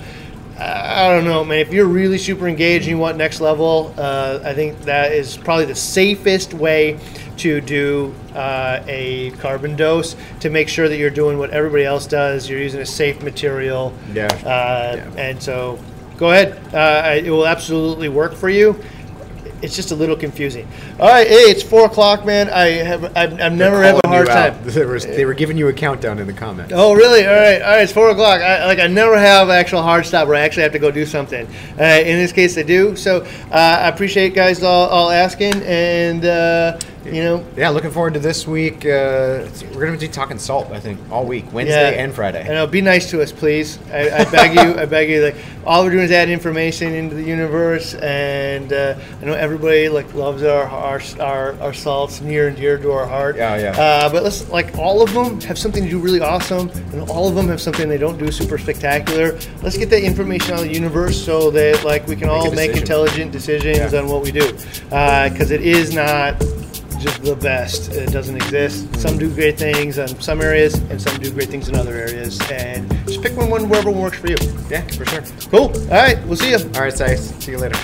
S2: I don't know, man. If you're really super engaged and you want next level, uh, I think that is probably the safest way to do uh, a carbon dose to make sure that you're doing what everybody else does. You're using a safe material.
S1: Yeah.
S2: Uh,
S1: Yeah.
S2: And so go ahead. Uh, it will absolutely work for you. It's just a little confusing. All right, hey, it's four o'clock, man. I have I've, I've never had a hard time.
S1: They were, they were giving you a countdown in the comments.
S2: Oh, really? All right, all right. It's four o'clock. I, like I never have actual hard stop where I actually have to go do something. Uh, in this case, I do. So uh, I appreciate guys all, all asking, and uh, you know,
S1: Yeah, looking forward to this week. Uh, we're going to be talking salt, I think, all week, Wednesday
S2: Yeah.
S1: and Friday.
S2: I know. Be nice to us, please. I, I beg you. I beg you. Like all we're doing is add information into the universe, and uh, I know everybody like loves our, our our our salts near and dear to our heart.
S1: Yeah, yeah.
S2: Uh, but let's like all of them have something to do really awesome, and all of them have something they don't do super spectacular. Let's get that information out of the universe so that like we can all make intelligent decisions
S1: Yeah.
S2: on what we do, because it is not just the best. It doesn't exist. Some do great things in some areas, and some do great things in other areas. And just pick one, one wherever works for you.
S1: yeah, for sure.
S2: Cool. All right. We'll see you.
S1: All right, Sice. See you later.